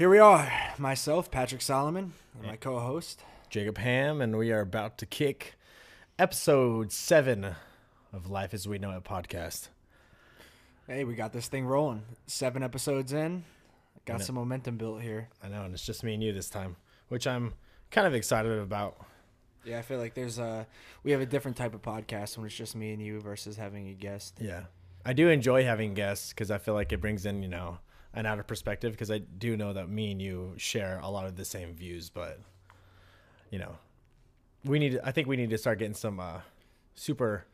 Here we are, myself, Patrick Solomon, and my co-host. Jacob Ham, and we are about to kick episode seven of Life as We Know It podcast. Hey, we got this thing rolling. Seven episodes in, got some momentum built here. I know, and it's just me and you this time, which I'm kind of excited about. Yeah, I feel like there's a we have a different type of podcast when it's just me and you versus having a guest. Yeah, I do enjoy having guests because I feel like it brings in you know an of perspective because I do know that me and you share a lot of the same views, but you know, we need. I think we need to start getting some uh, super,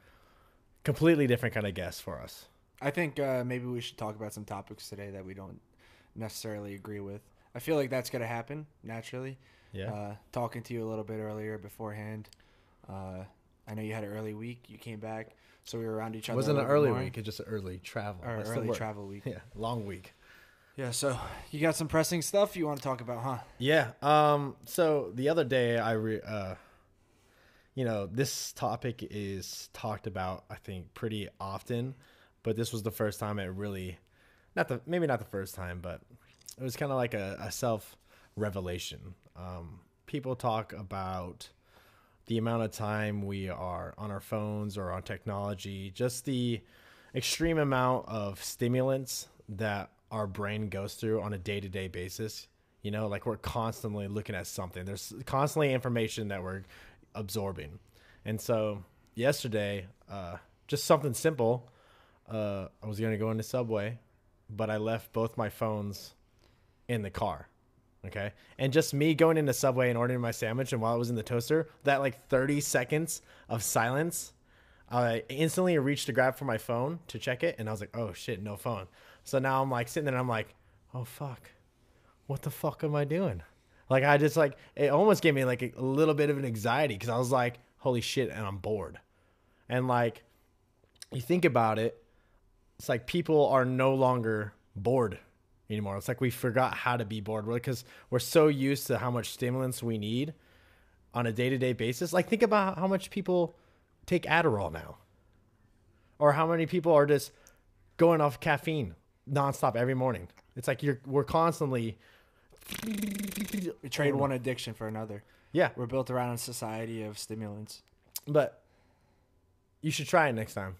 completely different kind of guests for us. I think uh, maybe we should talk about some topics today that we don't necessarily agree with. I feel like that's gonna happen naturally. Yeah. Uh, talking to you a little bit earlier beforehand. Uh, I know you had an early week. You came back, so we were around each It other. wasn't an early more. week; it's just an early travel. or That's early travel week. Yeah, long week. Yeah, so you got some pressing stuff you want to talk about, huh? Yeah. Um. So the other day, I re, uh, you know, this topic is talked about. I think pretty often, but this was the first time it really, not the maybe not the first time, but it was kind of like a, a self revelation. Um, people talk about the amount of time we are on our phones or on technology, just the extreme amount of stimulants that our brain goes through on a day to day basis. You know, like we're constantly looking at something. There's constantly information that we're absorbing. And so yesterday, uh, just something simple. Uh, I was gonna go into Subway, but I left both my phones in the car. Okay. And just me going into Subway and ordering my sandwich, and while I was in the toaster, that like 30 seconds of silence, I instantly reached to grab for my phone to check it, and I was like, oh shit, no phone. So now I'm like sitting there, and I'm like, oh fuck, what the fuck am I doing? Like I just like it almost gave me like a little bit of an anxiety because I was like, holy shit, and I'm bored. And like, you think about it, it's like people are no longer bored anymore. It's like we forgot how to be bored because we're so used to how much stimulants we need on a day to day basis. Like, think about how much people take Adderall now, or how many people are just going off caffeine nonstop every morning. It's like you're we're constantly We trade one addiction for another. yeah, We're built around a society of stimulants. but you should try it next time.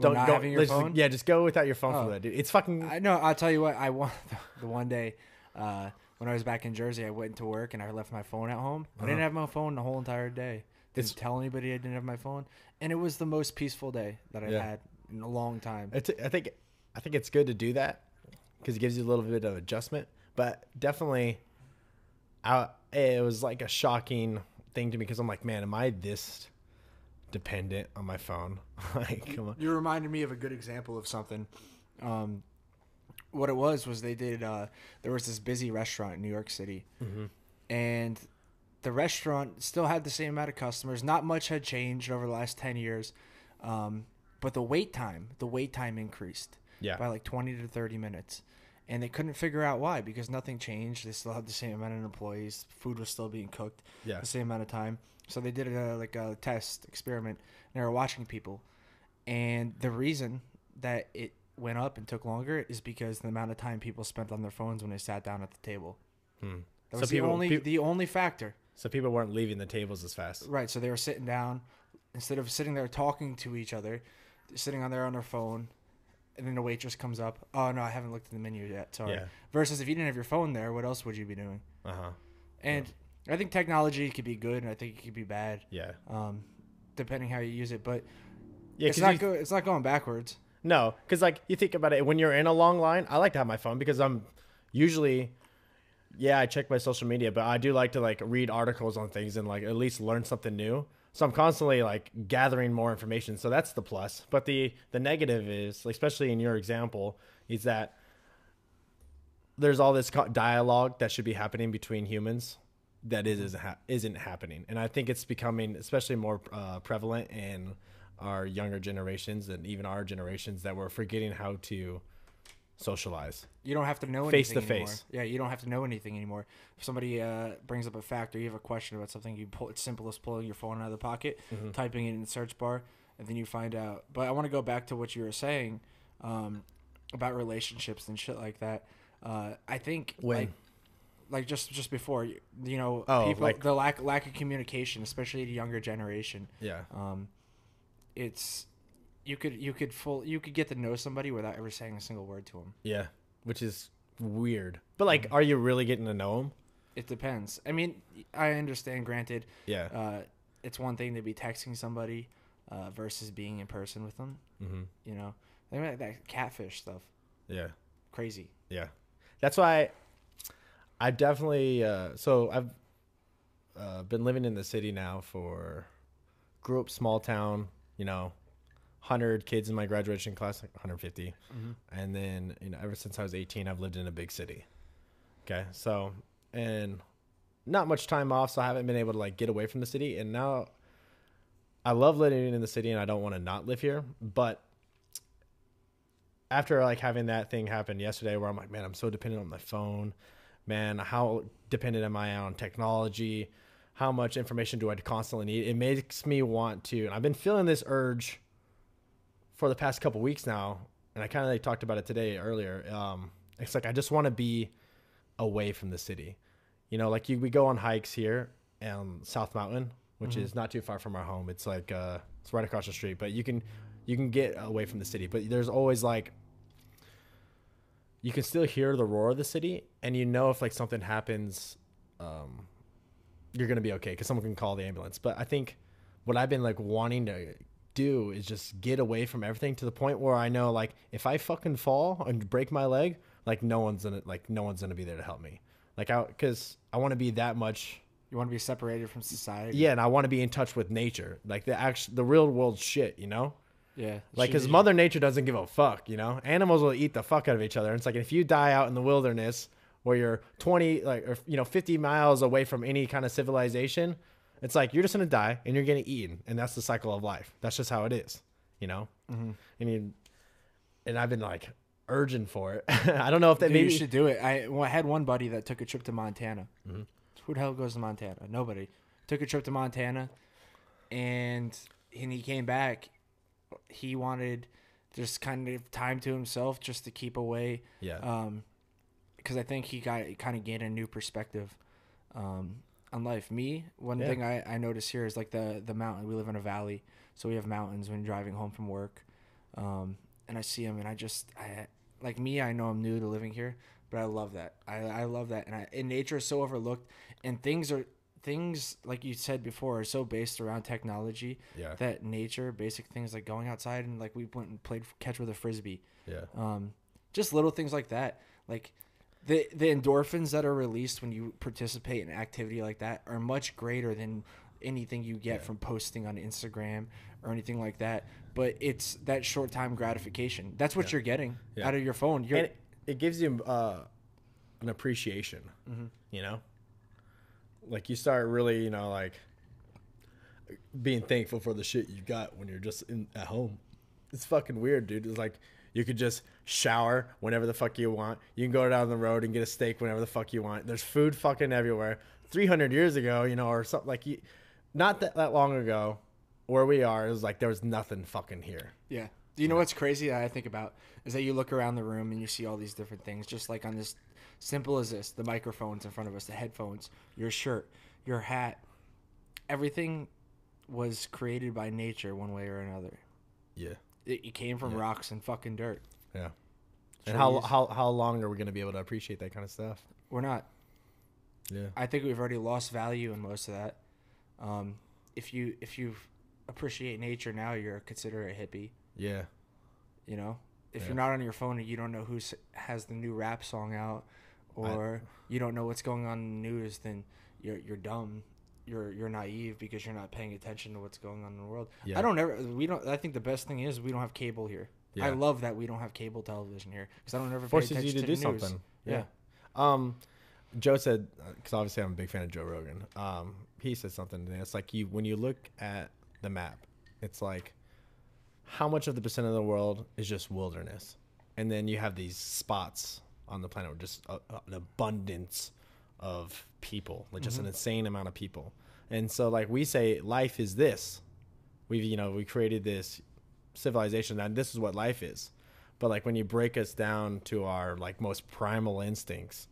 Don't having your let's- phone? Yeah, just go without your phone Oh. for that, dude. It's fucking. I know. I'll tell you what. I want the one day uh, when I was back in Jersey. I went to work and I left my phone at home. I didn't Uh-huh. have my phone the whole entire day. Didn't It's- tell anybody I didn't have my phone, and it was the most peaceful day that I've Yeah. had in a long time. It's, I think I think it's good to do that because it gives you a little bit of adjustment. But definitely, I, it was like a shocking thing to me because I'm like, man, am I this dependent on my phone? like, come on. You reminded me of a good example of something. Um, what it was was they did. Uh, there was this busy restaurant in New York City, and the restaurant still had the same amount of customers. Not much had changed over the last ten years, um, but the wait time, the wait time increased Yeah. by like twenty to thirty minutes, and they couldn't figure out why because nothing changed. They still had the same amount of employees. Food was still being cooked Yeah. the same amount of time. So they did a like a test experiment, and they were watching people, and the reason that it went up and took longer is because the amount of time people spent on their phones when they sat down at the table. Hmm. That So was people- the only peop- the only factor. So people weren't leaving the tables as fast. Right. So they were sitting down instead of sitting there talking to each other, sitting on there on their phone, and then the waitress comes up. Oh no, I haven't looked at the menu yet. Sorry. Yeah. Versus if you didn't have your phone there, what else would you be doing? Uh huh. And I think technology could be good, and I think it could be bad, Yeah. um, depending how you use it. But Yeah. it's not you- go- It's not going backwards. No, because like you think about it, when you're in a long line, I like to have my phone because I'm usually, yeah, I check my social media, but I do like to like read articles on things and like at least learn something new. So I'm constantly like gathering more information. So that's the plus. But the the negative is, especially in your example, is that there's all this dialogue that should be happening between humans that is isn't, happening, and I think it's becoming especially more uh, prevalent in our younger generations and even our generations that we're forgetting how to socialize. You don't have to know Face anything to anymore. face. Yeah, you don't have to know anything anymore. If somebody uh, brings up a fact or you have a question about something, you pull. It's simple as pulling your phone out of the pocket, Mm-hmm. typing it in the search bar, and then you find out. But I want to go back to what you were saying um, about relationships and shit like that. Uh, I think When? like like just just before you you know Oh, people like- the lack lack of communication, especially the younger generation. Yeah. Um, it's you could you could full you could get to know somebody without ever saying a single word to them. Yeah. Which is weird. But like, are you really getting to know them? It depends. I mean, I understand. Granted, Yeah. uh, it's one thing to be texting somebody uh, versus being in person with them. mm-hmm. You know, I mean, like that catfish stuff, Yeah. crazy. Yeah, that's why I definitely. Uh, so I've uh, been living in the city now for grew up small town. You know, hundred kids in my graduation class, like 150, mm-hmm. and then you know ever since I was 18, I've lived in a big city. Okay, so and not much time off, so I haven't been able to like get away from the city, and now. I love living in the city and I don't want to not live here, but after like having that thing happen yesterday where I'm like, man, I'm so dependent on my phone. Man, how dependent am I on technology? How much information do I constantly need? It makes me want to, and I've been feeling this urge for the past couple weeks now, and I kind of like talked about it today earlier. Um, it's like I just want to be away from the city. You know, like you, we go on hikes here on South Mountain, which is not too far from our home. It's like uh, it's right across the street, but you can you can get away from the city. But there's always like you can still hear the roar of the city, and you know if like something happens, um, you're gonna be okay because someone can call the ambulance. But I think what I've been like wanting to do is just get away from everything to the point where I know like if I fucking fall and break my leg, like no one's gonna like no one's gonna be there to help me. Like I because I want to be that much You want to be separated from society. yeah, and I want to be in touch with nature, like the actual the real world shit, you know. yeah. Like, because Mother Nature doesn't give a fuck, you know? Animals will eat the fuck out of each other. And it's like, if you die out in the wilderness where you're 20, like, or, you know, 50 miles away from any kind of civilization, it's like, you're just to die and you're getting eaten. And that's the cycle of life. That's just how it is, you know? Mm-hmm. And you, and I've been like urging for it. I don't know if that Dude, maybe you should do it. I, well, I had one buddy that took a trip to Montana. Mm-hmm. Who the hell goes to Montana? Nobody. Took a trip to Montana, and and he came back. He wanted just kind of time to himself, just to keep away. Yeah. Um, because I think he got kind of gained a new perspective, um, on life. Me, one Yeah. thing I I notice here is like the the mountain. We live in a valley, so we have mountains when driving home from work. Um, and I see them, and I just I like me. I know I'm new to living here, but I love that. I I love that, and I and nature is so overlooked, and things are things like you said before are so based around technology Yeah. that nature basic things like going outside and like we went and played catch with a frisbee yeah. um, just little things like that like the the endorphins that are released when you participate in activity like that are much greater than anything you get from posting on Instagram or anything like that but it's that short time gratification. That's what you're getting Yeah. out of your phone. You're and it, it gives you uh, an appreciation Mm-hmm. you know? Like you start really you know like being thankful for the shit you got when you're just in at home. It's fucking weird dude. It's like you could just shower whenever the fuck you want you can go down the road and get a steak whenever the fuck you want there's food fucking everywhere 300 years ago you know or something like you not that, that long ago where we are it was like there was nothing fucking here Yeah. Do you know what's crazy that I think about is that you look around the room and you see all these different things, just like on this simple as this the microphones in front of us, the headphones, your shirt, your hat. Everything was created by nature one way or another. yeah It, it came from rocks and fucking dirt. yeah and how, how how long are we going to be able to appreciate that kind of stuff We're not. Yeah. I think we've already lost value in most of that. Um, if you if you appreciate nature now, you're considered a hippie. Yeah. You know, if Yeah. you're not on your phone and you don't know who has the new rap song out, or you don't know what's going on in the news, then you're you're dumb. You're you're naive because you're not paying attention to what's going on in the world. Yeah. I don't ever. We don't. I think the best thing is we don't have cable here. Yeah. I love that we don't have cable television here because I don't ever pay Forces attention you to to do something. Yeah. Yeah. Um, Joe said, because obviously I'm a big fan of Joe Rogan. Um, he said something today. It's like you when you look at the map, it's like how much of the percent of the world is just wilderness, and then you have these spots on the planet with just a- an abundance of people, like just an mm-hmm. insane amount of people. And so, like we say, life is this. We've you know we created this civilization, and this is what life is. But like when you break us down to our like most primal instincts,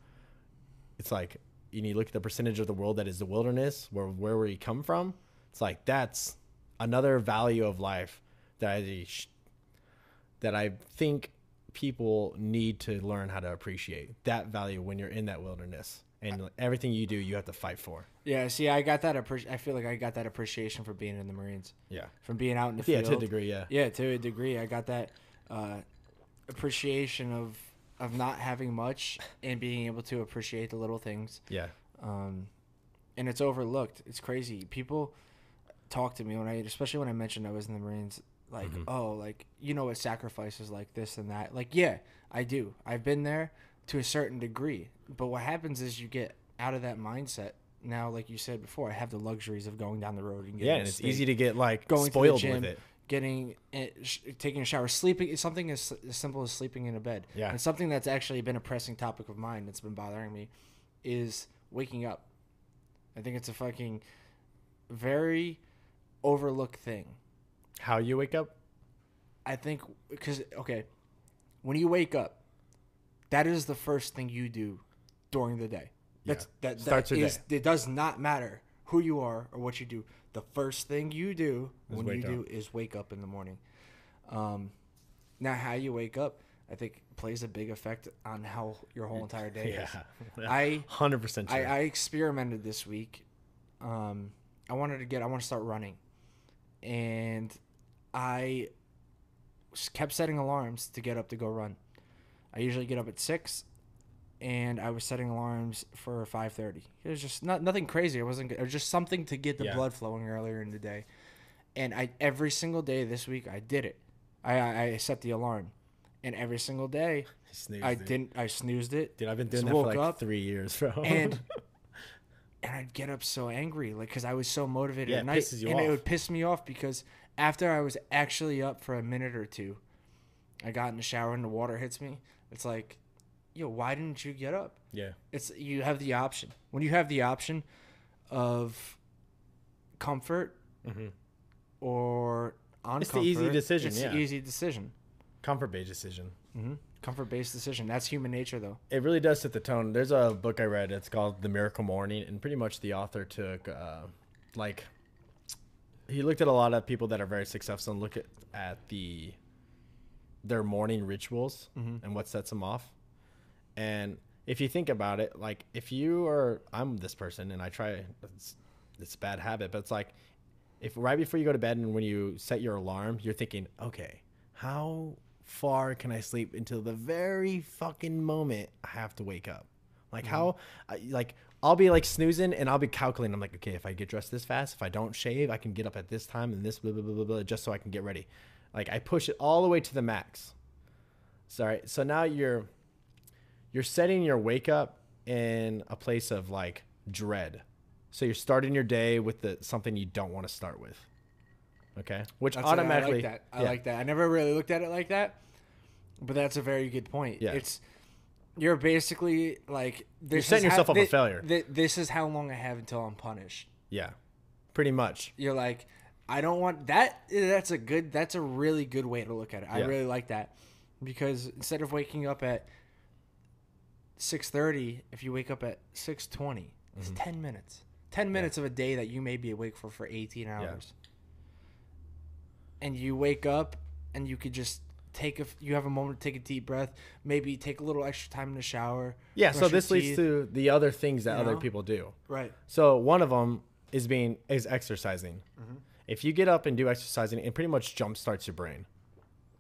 it's like you look at the percentage of the world that is the wilderness, where where we come from, it's like that's another value of life that I that I think people need to learn how to appreciate that value when you're in that wilderness and everything you do you have to fight for. Yeah, see, I got that. Appre- I feel like I got that appreciation for being in the Marines, Yeah. from being out in the Yeah, field. Yeah, to a degree, yeah. Yeah, to a degree, I got that uh, appreciation of of not having much and being able to appreciate the little things. Yeah. Um, and it's overlooked. It's crazy. People talk to me when I, especially when I mentioned I was in the Marines, like, Mhm. oh, like you know what sacrifices like this and that. Like, yeah, I do. I've been there to a certain degree. But what happens is you get out of that mindset. Now, like you said before, I have the luxuries of going down the road and getting Yeah, and it's steak, easy to get like Going to the spoiled gym, with it. getting eh, sh- taking a shower, sleeping. Something as, as simple as sleeping in a bed. Yeah. And something that's actually been a pressing topic of mine that's been bothering me is waking up. I think it's a fucking very overlooked thing. How you wake up? I think because okay, when you wake up, that is the first thing you do during the day. That's that, Starts that is- It does not matter who you are or what you do. The first thing you do Is when you wake do is wake up in the morning. Um, now how you wake up, I think, plays a big effect on how your whole entire day is. Yeah. I Hundred percent I, sure. I experimented this week. Um, I wanted to get. I want to start running, and I kept setting alarms to get up to go run. I usually get up at six, and I was setting alarms for five thirty. It was just not nothing crazy. It wasn't. It was just something to get the Yeah. blood flowing earlier in the day. And I every single day this week I did it. I I, I set the alarm, and every single day I it. didn't. I snoozed it. Dude, I've been doing that for like up three years, bro. and and I'd get up so angry, like because I was so motivated Yeah, at night, pisses you and it would piss me off because after I was actually up for a minute or two, I got in the shower and the water hits me. It's like, yo, why didn't you get up? yeah, It's you have the option when you have the option of comfort hmm or on It's the easy decision, It's yeah. the easy decision. comfort based decision. hmm Comfort based decision. That's human nature, though. It really does set the tone. There's a book I read. It's called The Miracle Morning, and pretty much the author took uh, like he looked at a lot of people that are very successful and look at at the their morning rituals Mhm. and what sets them off. And if you think about it, like if you are, I'm this person, and I try. It's, it's a bad habit, but it's like if right before you go to bed and when you set your alarm, you're thinking, okay, how far can I sleep until the very fucking moment I have to wake up? Like how, like I'll be like snoozing and I'll be calculating. I'm like, okay, if I get dressed this fast, if I don't shave, I can get up at this time and this blah blah blah blah, blah just so I can get ready. Like I push it all the way to the max. Sorry. So now you're you're setting your wake up in a place of like dread. So you're starting your day with the something you don't want to start with. Okay, which That's automatically I like that. I yeah. like that. I never really looked at it like that, but that's a very good point. Yeah. It's you're basically like this setting yourself how, up for thi- failure. thi- this is how long I have until I'm punished. yeah, pretty much. You're like, I don't want that. That's a good. That's a really good way to look at it. I Yeah. really like that because instead of waking up at six thirty, if you wake up at six twenty, it's Mm-hmm. ten minutes. Ten minutes of a day that you may be awake for for eighteen hours. And you wake up and you could just take a. You have a moment to take a deep breath. Maybe take a little extra time in the shower. Yeah, so this leads teeth. to the other things that You other know? people do. right. So one of them is being is exercising. Mm-hmm. If you get up and do exercising, it pretty much jump starts your brain.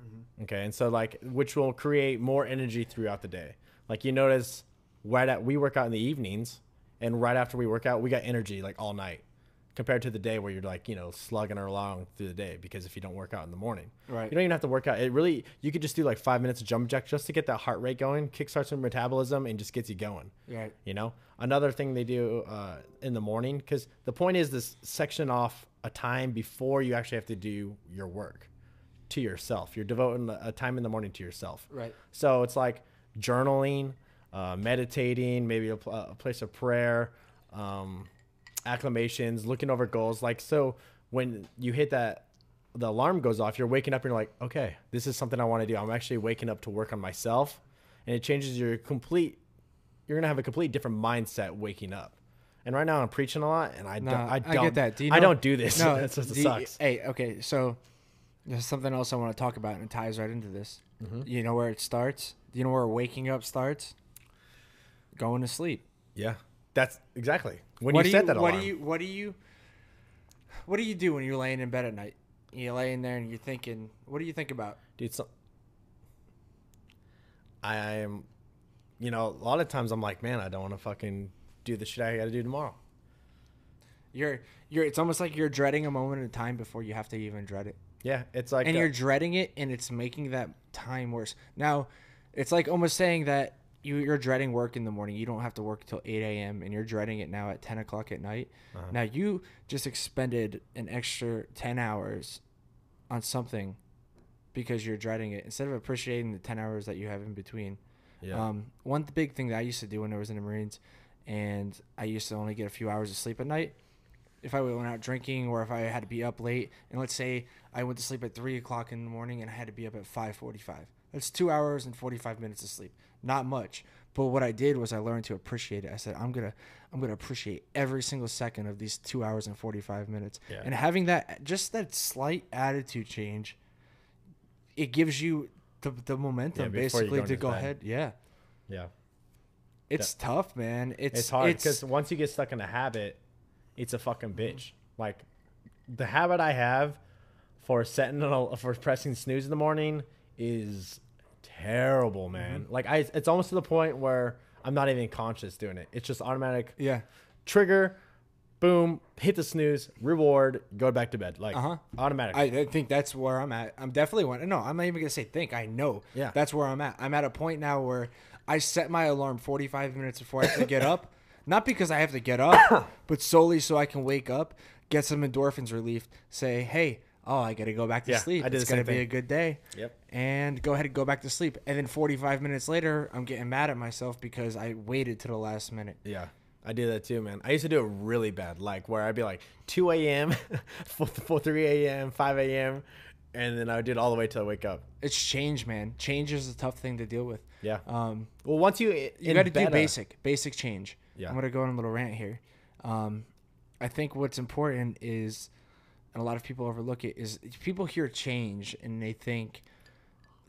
Mm-hmm. Okay, and so like which will create more energy throughout the day. Like you notice, right at we work out in the evenings, and right after we work out, we got energy like all night, compared to the day where you're like you know slugging along through the day because if you don't work out in the morning, Right. you don't even have to work out. It really you could just do like five minutes of jump jack just to get that heart rate going, kickstarts your metabolism, and just gets you going. Right. You know, another thing they do uh, in the morning because the point is this section off a time before you actually have to do your work to yourself. You're devoting a time in the morning to yourself. Right. So it's like journaling, uh, meditating, maybe a, a place of prayer, um, acclamations, looking over goals. Like so, when you hit that, the alarm goes off. You're waking up and you're like, okay, this is something I want to do. I'm actually waking up to work on myself, and it changes your complete you're gonna have a completely different mindset waking up. And right now I'm preaching a lot, and I don't. I I don't. get that. Do you I don't do this. No, That's just the- sucks. Hey, okay, so there's something else I want to talk about, and it ties right into this. Mm-hmm. You know where it starts? Do you know where waking up starts? Going to sleep. Yeah, that's exactly when what you set that what do you what do you what do you do when you're laying in bed at night? You're laying there and you're thinking, what do you think about? dude. So, I am, you know, a lot of times I'm like, man, I don't want to fucking do the shit I got to do tomorrow. You're you're it's almost like you're dreading a moment in time before you have to even dread it. Yeah, it's like and uh, you're dreading it and it's making that time worse now it's like almost saying that you, you're dreading work in the morning you don't have to work until 8 a.m and you're dreading it now at 10 o'clock at night Uh-huh. now you just expended an extra 10 hours on something because you're dreading it instead of appreciating the 10 hours that you have in between yeah, um, one big thing that I used to do when I was in the Marines, and I used to only get a few hours of sleep at night. If I went out drinking, or if I had to be up late, and let's say I went to sleep at three o'clock in the morning and I had to be up at five forty-five, that's two hours and forty-five minutes of sleep. Not much, but what I did was I learned to appreciate it. I said I'm gonna I'm gonna appreciate every single second of these two hours and forty-five minutes, Yeah. and having that just that slight attitude change, it gives you the, the momentum you basically go to go bed. ahead. Yeah. yeah. It's tough, man. It's It's hard because once you get stuck in a habit, it's a fucking bitch. Like the habit I have for setting an for pressing snooze in the morning is terrible, man. Mm-hmm. Like I, it's almost to the point where I'm not even conscious doing it. It's just automatic yeah, trigger, boom, hit the snooze, reward, go back to bed, like Uh-huh. automatic. I, I think that's where I'm at. I'm definitely one. No, I'm not even gonna say think. I know. Yeah. that's where I'm at. I'm at a point now where I set my alarm 45 minutes before I have to get up, not because I have to get up, but solely so I can wake up, get some endorphins relief, say, hey. Oh, I gotta go back to Yeah, sleep. I did It's gonna same be a good day. Yep. And go ahead and go back to sleep. And then 45 minutes later, I'm getting mad at myself because I waited to the last minute. Yeah, I do that too, man. I used to do it really bad, like where I'd be like 2 a.m., 4, 4 3 a.m., 5 a.m., and then I would do it all the way till I wake up. It's change, man. Change is a tough thing to deal with. Yeah. Um, Well, once you you got to do basic, basic change. Yeah. I'm gonna go on a little rant here. Um, I think what's important is, and a lot of people overlook it, is people hear change and they think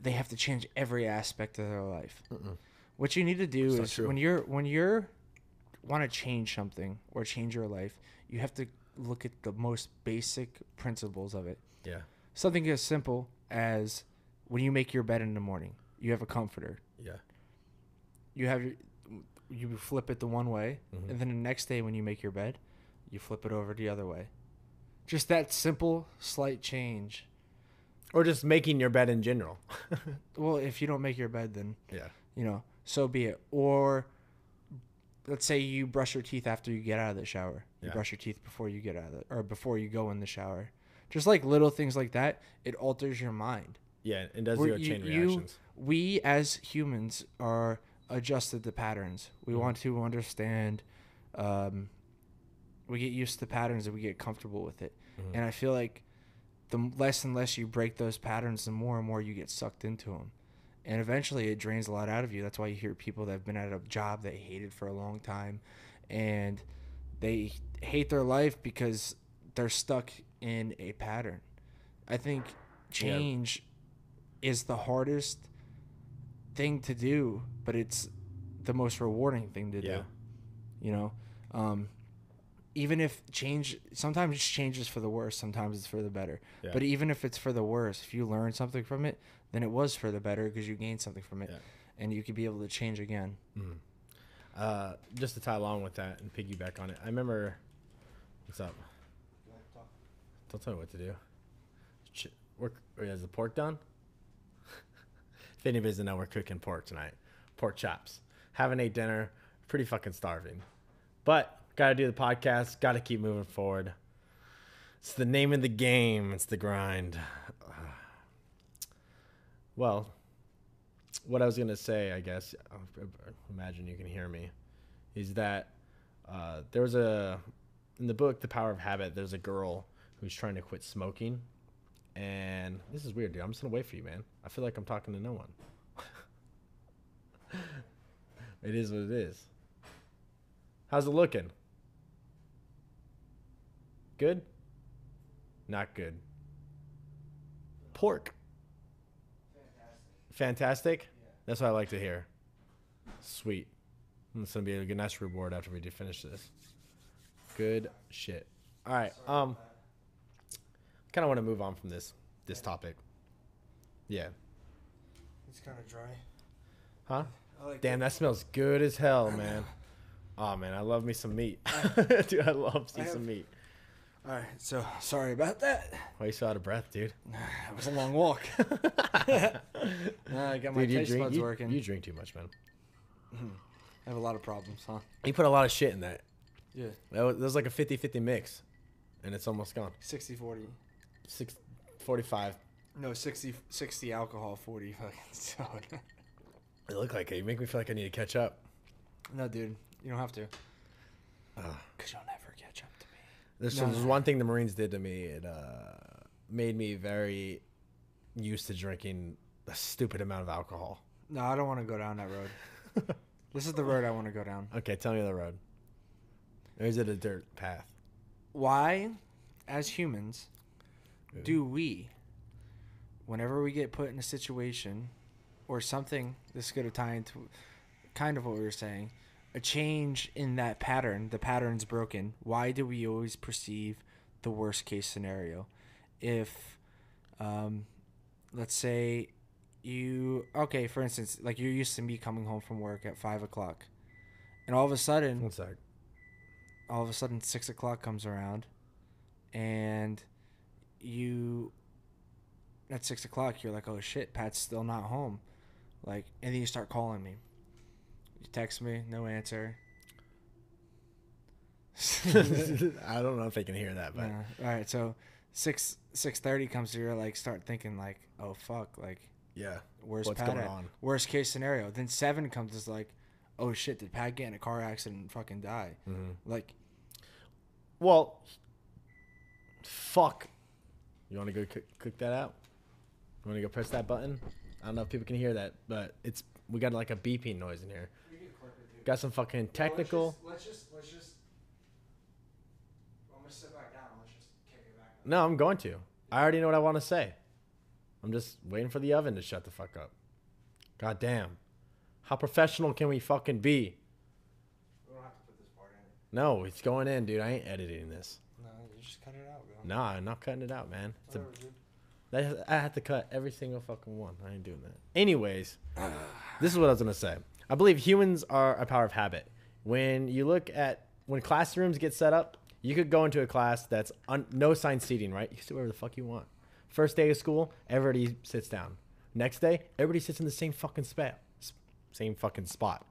they have to change every aspect of their life. What you need to do is when you're when you're want to change something or change your life, you have to look at the most basic principles of it. Yeah. Something as simple as when you make your bed in the morning, you have a comforter Yeah. you have your you flip it the one way Mhm. and then the next day when you make your bed you flip it over the other way just that simple slight change Or just making your bed in general. well if you don't make your bed then yeah. you know so be it or let's say you brush your teeth after you get out of the shower you Yeah. brush your teeth before you get out of the or before you go in the shower just like little things like that it alters your mind Yeah, it does do chain you- reactions. we as humans are adjusted to patterns. We Mhm. want to understand. Um, we get used to patterns and we get comfortable with it. Mhm. And I feel like the less and less you break those patterns, the more and more you get sucked into them. And eventually it drains a lot out of you. That's why you hear people that have been at a job they hated for a long time and they hate their life because they're stuck in a pattern. I think change is the hardest thing to do, but it's the most rewarding thing to Yeah. do. You know, um, even if change sometimes change is for the worse, sometimes it's for the better. Yeah. But even if it's for the worse, if you learn something from it, then it was for the better because you gained something from it, Yeah. and you could be able to change again. Mhm. Uh, just to tie along with that and piggyback on it, I remember. What's up? Don't tell me what to do. Ch- We're, is the pork done? If anybody doesn't know, we're cooking pork tonight. Pork chops. Haven't ate dinner. Pretty fucking starving. But gotta do the podcast. Gotta keep moving forward. It's the name of the game. It's the grind. Well, what I was gonna say, I guess, imagine you can hear me, is that uh, there was a in the book The Power of Habit. There's a girl who's trying to quit smoking, and this is weird, dude. I'm just gonna wait for you, man. I feel like I'm talking to no one. It is what it is. How's it looking? Good? Not good. Pork. Fantastic. That's what I like to hear. Sweet. It's gonna be a good nice reward after we do finish this. Good shit. All right. Um. Kind of want to move on from this this topic. Yeah. It's kind of dry. Huh? Like Damn, that smells good as hell, man. Oh man, I love me some meat. dude, I love I me some meat. All right, so sorry about that. Why you so out of breath, dude? It was a long walk. Nah, I got my Dude, taste drink buds you, working. you drink too much, man. Hmm. I have a lot of problems, huh? You put a lot of shit in that. Yeah. That was, that was like a 50-50 mix, and it's almost gone. 60 40. Six, 45. No, 60, 60 alcohol, 40 fucking soda. It looked like it. You make me feel like I need to catch up. no, dude, you don't have to. Because you'll never catch up to me. This No. there's one thing the Marines did to me. It uh, made me very used to drinking a stupid amount of alcohol. No, I don't want to go down that road. this is the road I want to go down. Okay, tell me the road. Or is it a dirt path? Why, as humans, Yeah. do we, whenever we get put in a situation or something, this is going to tie into kind of what we were saying, a change in that pattern, the pattern's broken. Why do we always perceive the worst case scenario? If, um, let's say you, okay, for instance, like you're used to me coming home from work at five o'clock, and all of a sudden, One sec. all of a sudden six o'clock comes around and you at six o'clock you're like oh shit pat's still not home like and then you start calling me you text me no answer I don't know if they can hear that, but Yeah. all right so six six thirty comes to you're like start thinking like oh fuck like yeah. where's What's pat going at? on? worst case scenario then seven comes is like oh shit did pat get in a car accident and fucking die hmm like Well, fuck. You want to go cook, cook that out? You want to go press that button? I don't know if people can hear that, but it's we got like a beeping noise in here. Got some fucking technical. Let's just, let's just. I'm gonna sit back down. Let's just kick it back. No, I'm going to. I already know what I want to say. I'm just waiting for the oven to shut the fuck up. God damn. How professional can we fucking be? We don't have to put this part in. No, it's going in, dude. I ain't editing this. No, cut it out, bro. Nah, I'm not cutting it out, man. It's a, Whatever, dude. that, I have to cut every single fucking one. I ain't doing that. Anyways, this is what I was gonna say. I believe humans are a power of habit. When you look at when classrooms get set up, you could go into a class that's un, no sign seating, right? You can sit wherever the fuck you want. First day of school, everybody sits down. Next day, everybody sits in the same fucking spot, same fucking spot.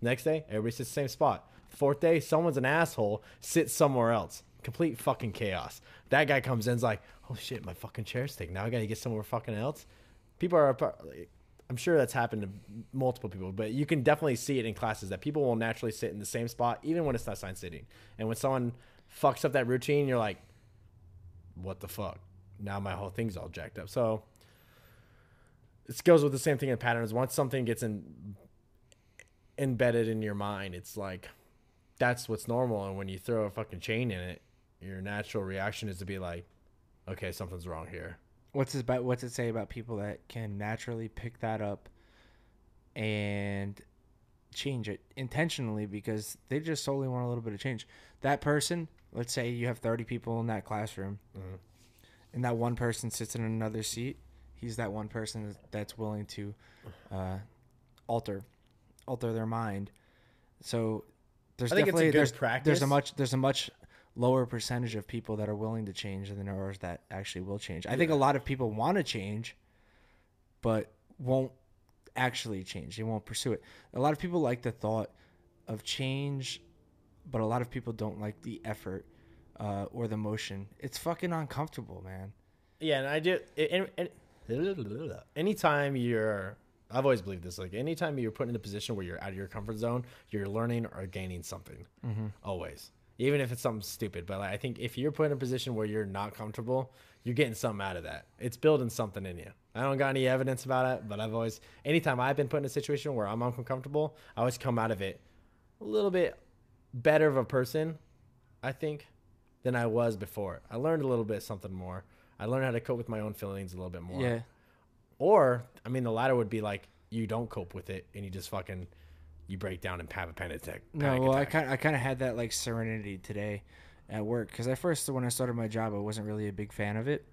Next day, everybody sits the same spot. Fourth day, someone's an asshole, sits somewhere else. Complete fucking chaos. That guy comes in, is like, oh shit, my fucking chair's taken. Now I gotta get somewhere fucking else. People are, I'm sure that's happened to multiple people, but you can definitely see it in classes that people will naturally sit in the same spot, even when it's not sign sitting. And when someone fucks up that routine, you're like, what the fuck? Now my whole thing's all jacked up. So it goes with the same thing in patterns. Once something gets in, embedded in your mind, it's like that's what's normal. And when you throw a fucking chain in it, your natural reaction is to be like, okay, something's wrong here. What's it about? What's it say about people that can naturally pick that up and change it intentionally because they just solely want a little bit of change? That person, let's say you have thirty people in that classroom, Mhm. and that one person sits in another seat. He's that one person that's willing to uh, alter, alter their mind. So there's I think it's a definitely good there's, there's a much there's a much lower percentage of people that are willing to change than there are that actually will change. I think a lot of people want to change, but won't actually change. They won't pursue it. A lot of people like the thought of change, but a lot of people don't like the effort uh, or the motion. It's fucking uncomfortable, man. Yeah, and I do. And, and, anytime you're, I've always believed this. Like anytime you're put in a position where you're out of your comfort zone, you're learning or gaining something. Mm-hmm. Always. Even if it's something stupid. But like, I think if you're put in a position where you're not comfortable, you're getting something out of that. It's building something in you. I don't got any evidence about it, but I've always, anytime I've been put in a situation where I'm uncomfortable, I always come out of it a little bit better of a person, I think, than I was before. I learned a little bit something more. I learned how to cope with my own feelings a little bit more. Yeah. Or, I mean, the latter would be like you don't cope with it and you just fucking you break down and have a panic attack. No, panic well, I attack. kind I kind of had that like serenity today at work because at first when I started my job, I wasn't really a big fan of it.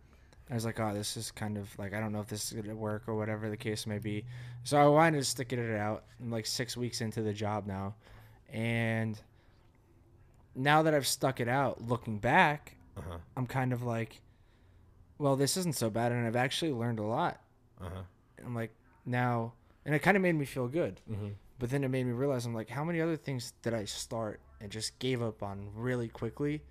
I was like, oh, this is kind of like I don't know if this is gonna work or whatever the case may be. So I wanted to stick it out. I'm like six weeks into the job now, and now that I've stuck it out, looking back, Uh-huh. I'm kind of like, well, this isn't so bad, and I've actually learned a lot. Uh-huh. I'm like now, and it kind of made me feel good. Mm-hmm. But then it made me realize I'm like, how many other things did I start and just gave up on really quickly,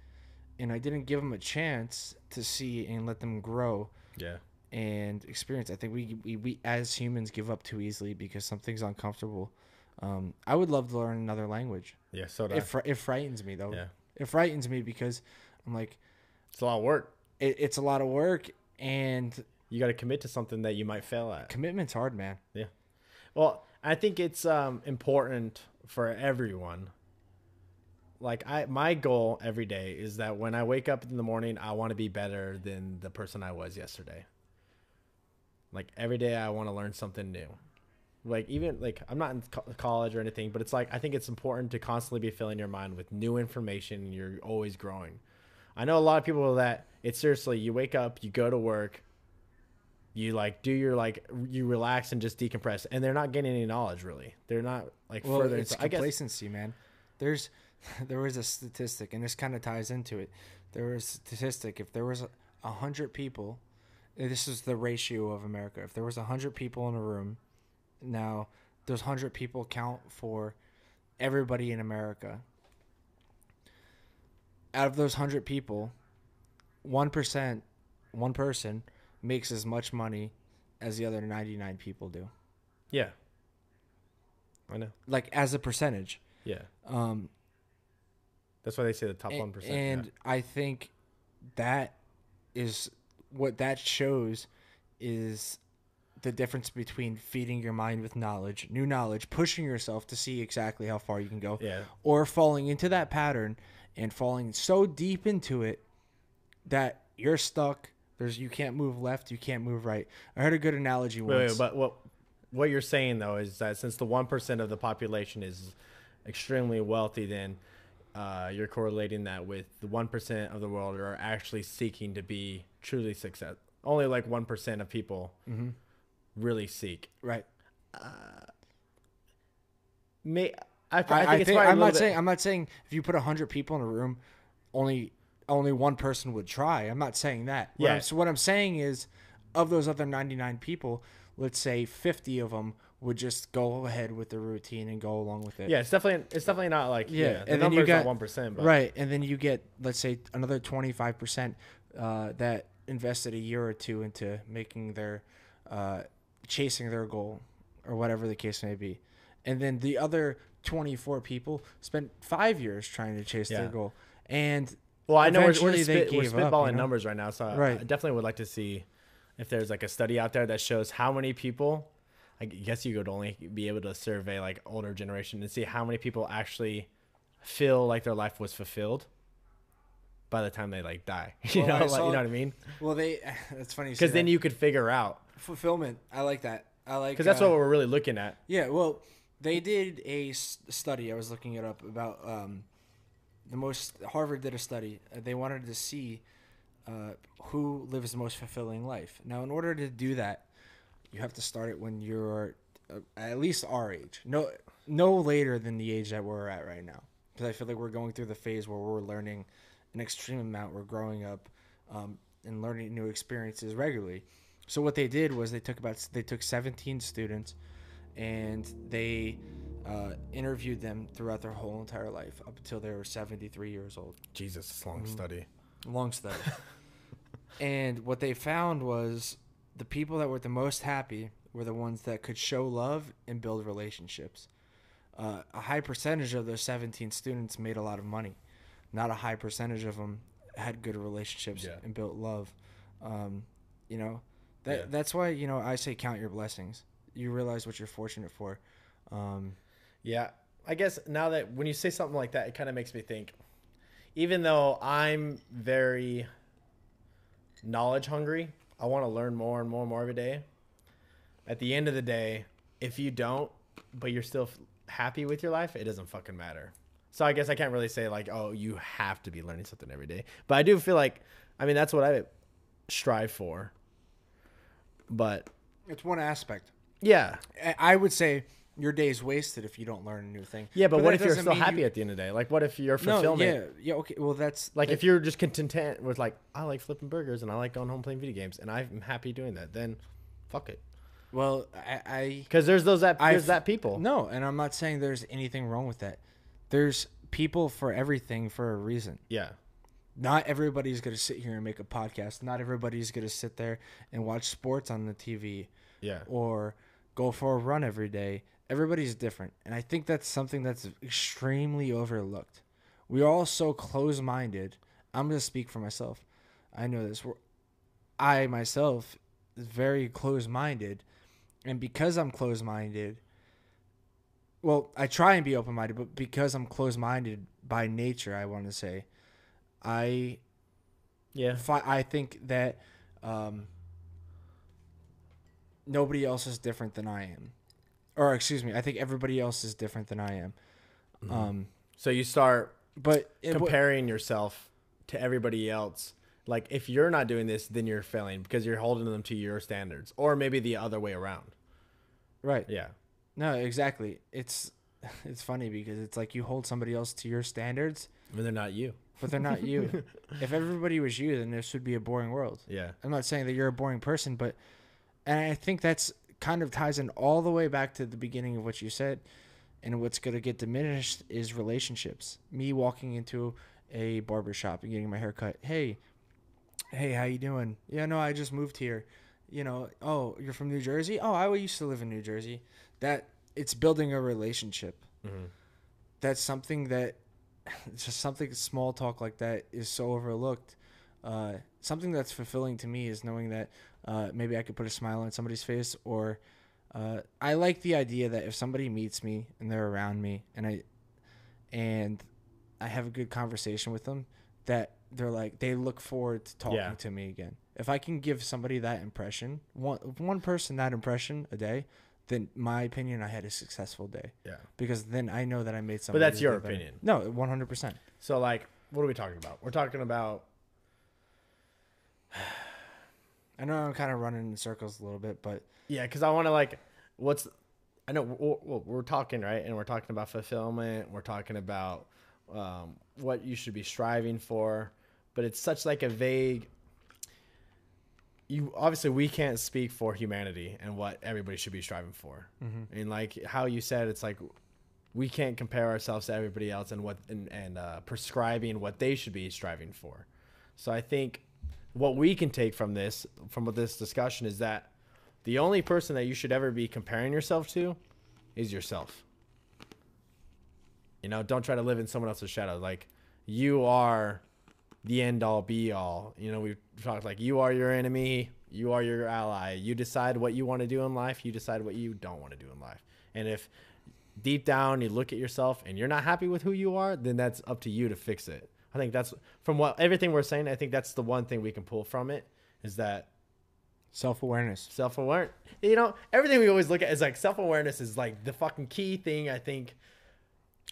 and I didn't give them a chance to see and let them grow Yeah. and experience. I think we we, we as humans give up too easily because something's uncomfortable. Um, I would love to learn another language. Yeah. So It fr- it frightens me though. Yeah. It frightens me because I'm like, It's a lot of work. it, it's a lot of work and You got to commit to something that you might fail at. commitment's hard, man. Yeah. Well, I think it's um, important for everyone. Like I, my goal every day is that when I wake up in the morning, I want to be better than the person I was yesterday. Like every day, I want to learn something new. Like even like I'm not in co- college or anything, but it's like I think it's important to constantly be filling your mind with new information. You're always growing. I know a lot of people that it's seriously you wake up, you go to work, you like do your like you relax and just decompress and they're not getting any knowledge really they're not like Well, further it's into, complacency, man. There's there was a statistic, and this kind of ties into it. There was a statistic if there was a hundred people, this is the ratio of America. If there was a hundred people in a room, now those hundred people count for everybody in America. Out of those hundred people, one percent, one person makes as much money as the other ninety nine people do. yeah i know Like as a percentage. yeah Um, that's why they say the top A- 1% And I think that is what that shows is the difference between feeding your mind with knowledge, new knowledge, pushing yourself to see exactly how far you can go, yeah. yeah or falling into that pattern and falling so deep into it that you're stuck. There's you can't move left, you can't move right. I heard a good analogy once. wait, but what what you're saying though is that since the 1% of the population is extremely wealthy then uh, you're correlating that with the 1% of the world are actually seeking to be truly successful. only like 1% of people Mhm. really seek right. May, I, I think I, I think, probably a I'm not bit- saying I'm not saying if you put hundred people in a room, only only one person would try. I'm not saying that. What Yeah. I'm, so what I'm saying is, of those other 99 people, let's say 50 of them would just go ahead with the routine and go along with it. Yeah, it's definitely it's definitely not like Yeah, yeah. the and then you got- one percent, Right, and then you get let's say another 25 percent uh, that invested a year or two into making their uh, chasing their goal or whatever the case may be, and then the other 24 people spent five years trying to chase their goal, and Well, I know we're, we're, Eventually just they spit, we're gave up, spitballing you know? numbers right now, so I- Right. I definitely would like to see if there's like a study out there that shows how many people. I guess you could only be able to survey like older generation and see how many people actually feel like their life was fulfilled by the time they like die. You Well, know, I like, saw- you know what I mean? well, they that's funny Because then you could figure out fulfillment. I like that. I like because that's uh, what we're really looking at. Yeah, well, they did a study. I was looking it up about um, the most. Harvard did a study. Uh, they wanted to see uh, who lives the most fulfilling life. Now, in order to do that, you have to start it when you're uh, at least our age. No, no later than the age that we're at right now. Because I feel like we're going through the phase where we're learning an extreme amount. We're growing up um, and learning new experiences regularly. So what they did was they took about they took 17 students and they uh, interviewed them throughout their whole entire life up until they were 73 years old. Jesus, it's long Mhm. study. Long study. and what they found was the people that were the most happy were the ones that could show love and build relationships. Uh, a high percentage of those 17 students made a lot of money. not a high percentage of them had good relationships Yeah. and built love. Um, you know, that Yeah. that's why you know I say count your blessings. You realize what you're fortunate for. Um, Yeah, I guess now that when you say something like that, it kind of makes me think. Even though I'm very knowledge hungry, I want to learn more and more and more every day. At the end of the day, if you don't, but you're still f- happy with your life, it doesn't fucking matter. So I guess I can't really say like, oh, you have to be learning something every day. But I do feel like, I mean, that's what I strive for. But it's one aspect. yeah, I- I would say your day's wasted if you don't learn a new thing. yeah. But, what if you're still happy you- at the end of the day? Like, what if your No, fulfillment? yeah, yeah, okay. Well, that's Like that- if you're just content with like I like flipping burgers and I like going home playing video games and I'm happy doing that, then fuck it. well, I, I Because there's those that I've- there's that people. No, and I'm not saying there's anything wrong with that. There's people for everything for a reason. Yeah, Not everybody's going to sit here and make a podcast. Not everybody's going to sit there and watch sports on the TV yeah, or go for a run every day. Everybody's different. And I think that's something that's extremely overlooked. We are all so close minded. I'm going to speak for myself. I know this. We're, I myself is very close minded. And because I'm close minded, well, I try and be open minded, but because I'm close minded by nature, I want to say, I yeah, fi- I think that um, nobody else is different than I am, or excuse me, I think everybody else is different than I am. Um, So you start but comparing yourself to everybody else. Like if you're not doing this, then you're failing because you're holding them to your standards, or maybe the other way around. right? Yeah, No, exactly. It's it's funny because it's like you hold somebody else to your standards, and they're not you. but they're not you. if everybody was you, then this would be a boring world. Yeah, I'm not saying that you're a boring person, but and I think that's kind of ties in all the way back to the beginning of what you said. And what's going to get diminished is relationships. Me walking into a barber shop and getting my hair cut. Hey, hey, how you doing? Yeah, no, I just moved here. You know, oh, you're from New Jersey? Oh, I used to live in New Jersey. That it's building a relationship. Mhm. That's something that just something small talk like that is so overlooked. Uh, something that's fulfilling to me is knowing that uh, maybe I could put a smile on somebody's face, or uh, I like the idea that if somebody meets me and they're around me, and I and I have a good conversation with them, that they're like they look forward to talking Yeah. to me again. If I can give somebody that impression, one one person that impression a day, then my opinion, I had a successful day yeah. because then I know that I made somebody. But that's your better. opinion. No, one hundred percent. So like, what are we talking about? We're talking about I know I'm kind of running in circles a little bit, but Yeah, because I want to like, what's, I know we're, we're, talking right, and we're talking about fulfillment. We're talking about um, what you should be striving for, but it's such like a vague. You obviously we can't speak for humanity and what everybody should be striving for, and like how you said, it's like we can't compare ourselves to everybody else and what and, and uh, prescribing what they should be striving for. So I think what we can take from this from this discussion is that the only person that you should ever be comparing yourself to is yourself. You know, don't try to live in someone else's shadow. Like you are the end all be all. You know, we've talked like you are your enemy, you are your ally. You decide what you want to do in life, you decide what you don't want to do in life. And if deep down you look at yourself and you're not happy with who you are, then that's up to you to fix it. I think that's from what everything we're saying, I think that's the one thing we can pull from it is that self awareness. self aware. You know, everything we always look at is like self awareness is like the fucking key thing. I think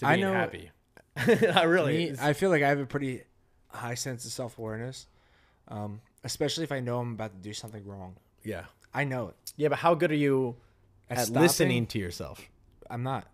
to I know- happy. I really, Me, I feel like I have a pretty high sense of self awareness, um, especially if I know I'm about to do something wrong. yeah, I know it. yeah. But how good are you At at, stopping? listening to yourself? I'm not.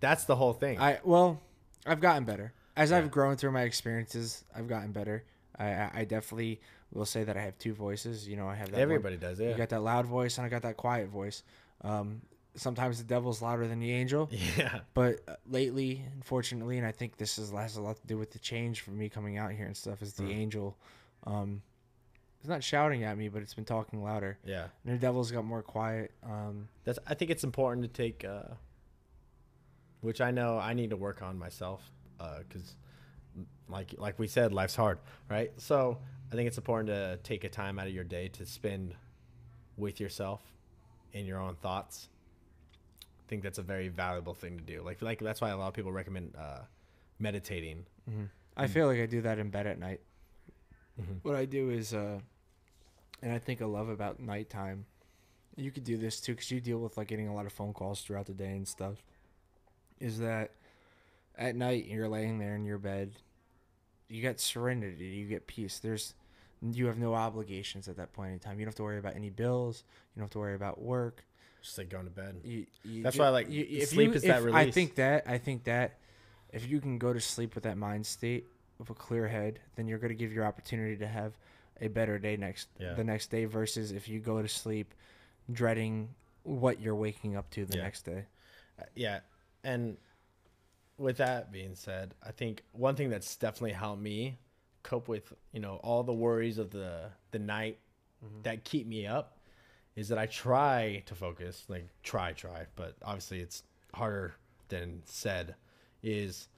That's the whole thing. I well, I've gotten better as I've grown through my experiences. I've gotten better. I, I, definitely will say that I have two voices. You know, I have that. one- Everybody does, You got that loud voice and I got that quiet voice. Um, sometimes the devil's louder than the angel. yeah, But uh, lately, unfortunately, and I think this is, has a lot to do with the change for me coming out here and stuff, is the angel. Um, it's not shouting at me, but it's been talking louder. yeah. And the devil's got more quiet. Um, That's. I think it's important to take, uh, which I know I need to work on myself, because like like we said, life's hard, right? So I think it's important to take a time out of your day to spend with yourself in your own thoughts. I think that's a very valuable thing to do. Like like that's why a lot of people recommend uh, meditating. I feel like I do that in bed at night. Mhm. What I do is, uh, and I think I love about nighttime. You could do this too because you deal with like getting a lot of phone calls throughout the day and stuff. Is that at night you're laying there in your bed, you get serenity, you get peace. There's you have no obligations at that point in time. You don't have to worry about any bills. You don't have to worry about work. Just like going to bed. You, you That's ju- why I like- you, if sleep you, is that if- I think that I think that if you can go to sleep with that mind state of a clear head, then you're going to give your opportunity to have a better day next Yeah. the next day versus if you go to sleep dreading what you're waking up to the Yeah. next day. Uh, yeah and with that being said i think one thing that's definitely helped me cope with you know all the worries of the the night mm-hmm. that keep me up is that i try to focus like try try but obviously it's harder than said is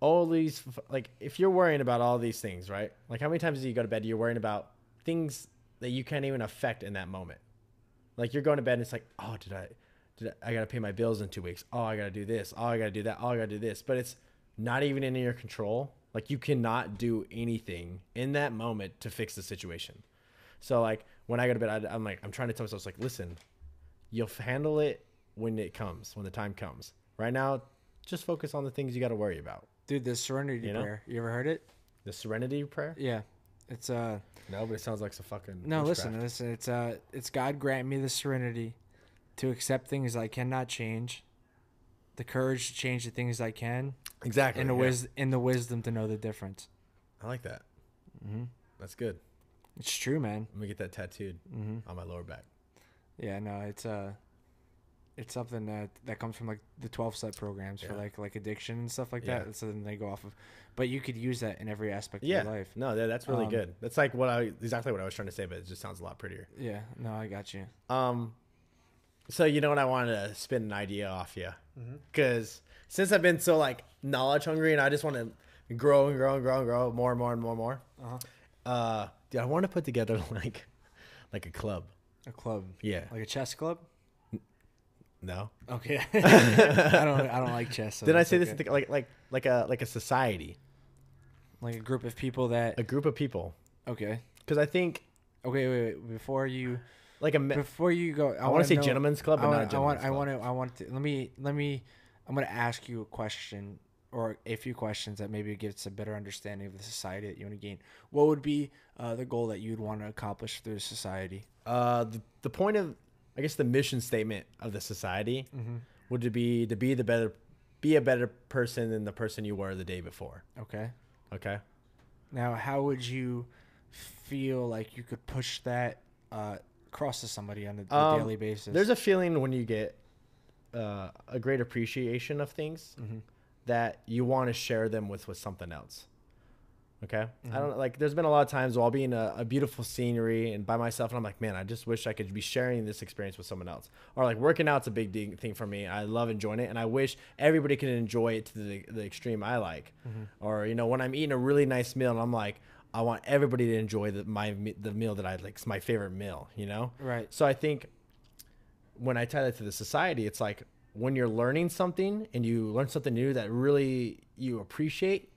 all these like if you're worrying about all these things right? Like how many times do you go to bed you're worrying about things that you can't even affect in that moment? Like you're going to bed and it's like oh did i I, I gotta pay my bills in two weeks oh i gotta do this oh i gotta do that oh i gotta do this but it's not even in your control like you cannot do anything in that moment to fix the situation so like when i go to bed I, i'm like i'm trying to tell myself like listen you'll handle it when it comes when the time comes right now just focus on the things you got to worry about Dude, the serenity You know? prayer. You ever heard it? the serenity prayer Yeah. It's uh no but it sounds like some fucking no, witchcraft. listen, listen. It's uh it's God grant me the serenity to accept things I cannot change, the courage to change the things I can, exactly and the yeah. wis- and the wisdom to know the difference. i like that hmm that's good It's true, man. let me get that tattooed hmm on my lower back Yeah, no, it's uh, it's something that that comes from like the twelve step programs for like like addiction and stuff like Yeah. that. That's something they go off of, but you could use that in every aspect yeah of your life. no that, that's really Um, good that's like what i exactly what i was trying to say but it just sounds a lot prettier Yeah, no, I got you. Um, so you know what I wanted to spin an idea off you, Mm-hmm. because since I've been so like knowledge hungry and I just want to grow and grow and grow and grow more and more and more and more. Uh-huh. Uh, dude, I want to put together like like a club. A club, Yeah. like a chess club. No. Okay, I don't I don't like chess. So Did I say this like like like a like a society, like a group of people that a group of people? okay Because I think okay wait, wait before you like a before you go I, I want wanna say know- gentlemen's club, but I not a want, I want, gentlemen's I want to, I want to, let me, let me, I'm going to ask you a question or a few questions that maybe gives a better understanding of the society that you want to gain. What would be uh, the goal that you'd want to accomplish through society? Uh, the, the point of, I guess, the mission statement of the society would be to be the better, be a better person than the person you were the day before. Okay. Okay. Now, how would you feel like you could push that uh, across to somebody on a, Um, daily basis? There's a feeling when you get uh, a great appreciation of things Mm-hmm. that you want to share them with with something else. Okay, Mm-hmm. I don't like. There's been a lot of times where I'll be in a, a beautiful scenery and by myself, and I'm like, man, I just wish I could be sharing this experience with someone else. Or like working out's a big de- thing for me. I love enjoying it, and I wish everybody could enjoy it to the the extreme I like. Mm-hmm. Or you know, when I'm eating a really nice meal, and I'm like, I want everybody to enjoy the, my the meal that I like. It's my favorite meal. You know. right. So I think when I tie that to the society, it's like when you're learning something and you learn something new that really you appreciate,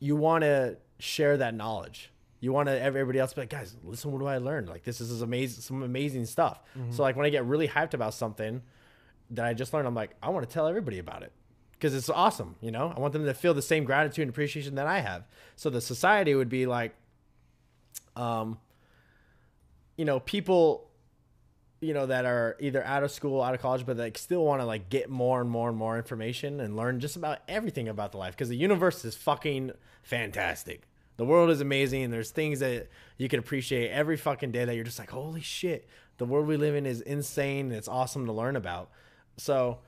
you want to share that knowledge. You want to everybody else be like, guys, listen, what do I learn? Like this is amazing, some amazing stuff. Mm-hmm. So like when I get really hyped about something that I just learned, I'm like, I want to tell everybody about it because it's awesome. You know, I want them to feel the same gratitude and appreciation that I have. So the society would be like, um, you know, people you know that are either out of school out of college but like still want to like get more and more and more information and learn just about everything about the life because the universe is fucking fantastic the world is amazing and there's things that you can appreciate every fucking day that you're just like holy shit the world we live in is insane and it's awesome to learn about so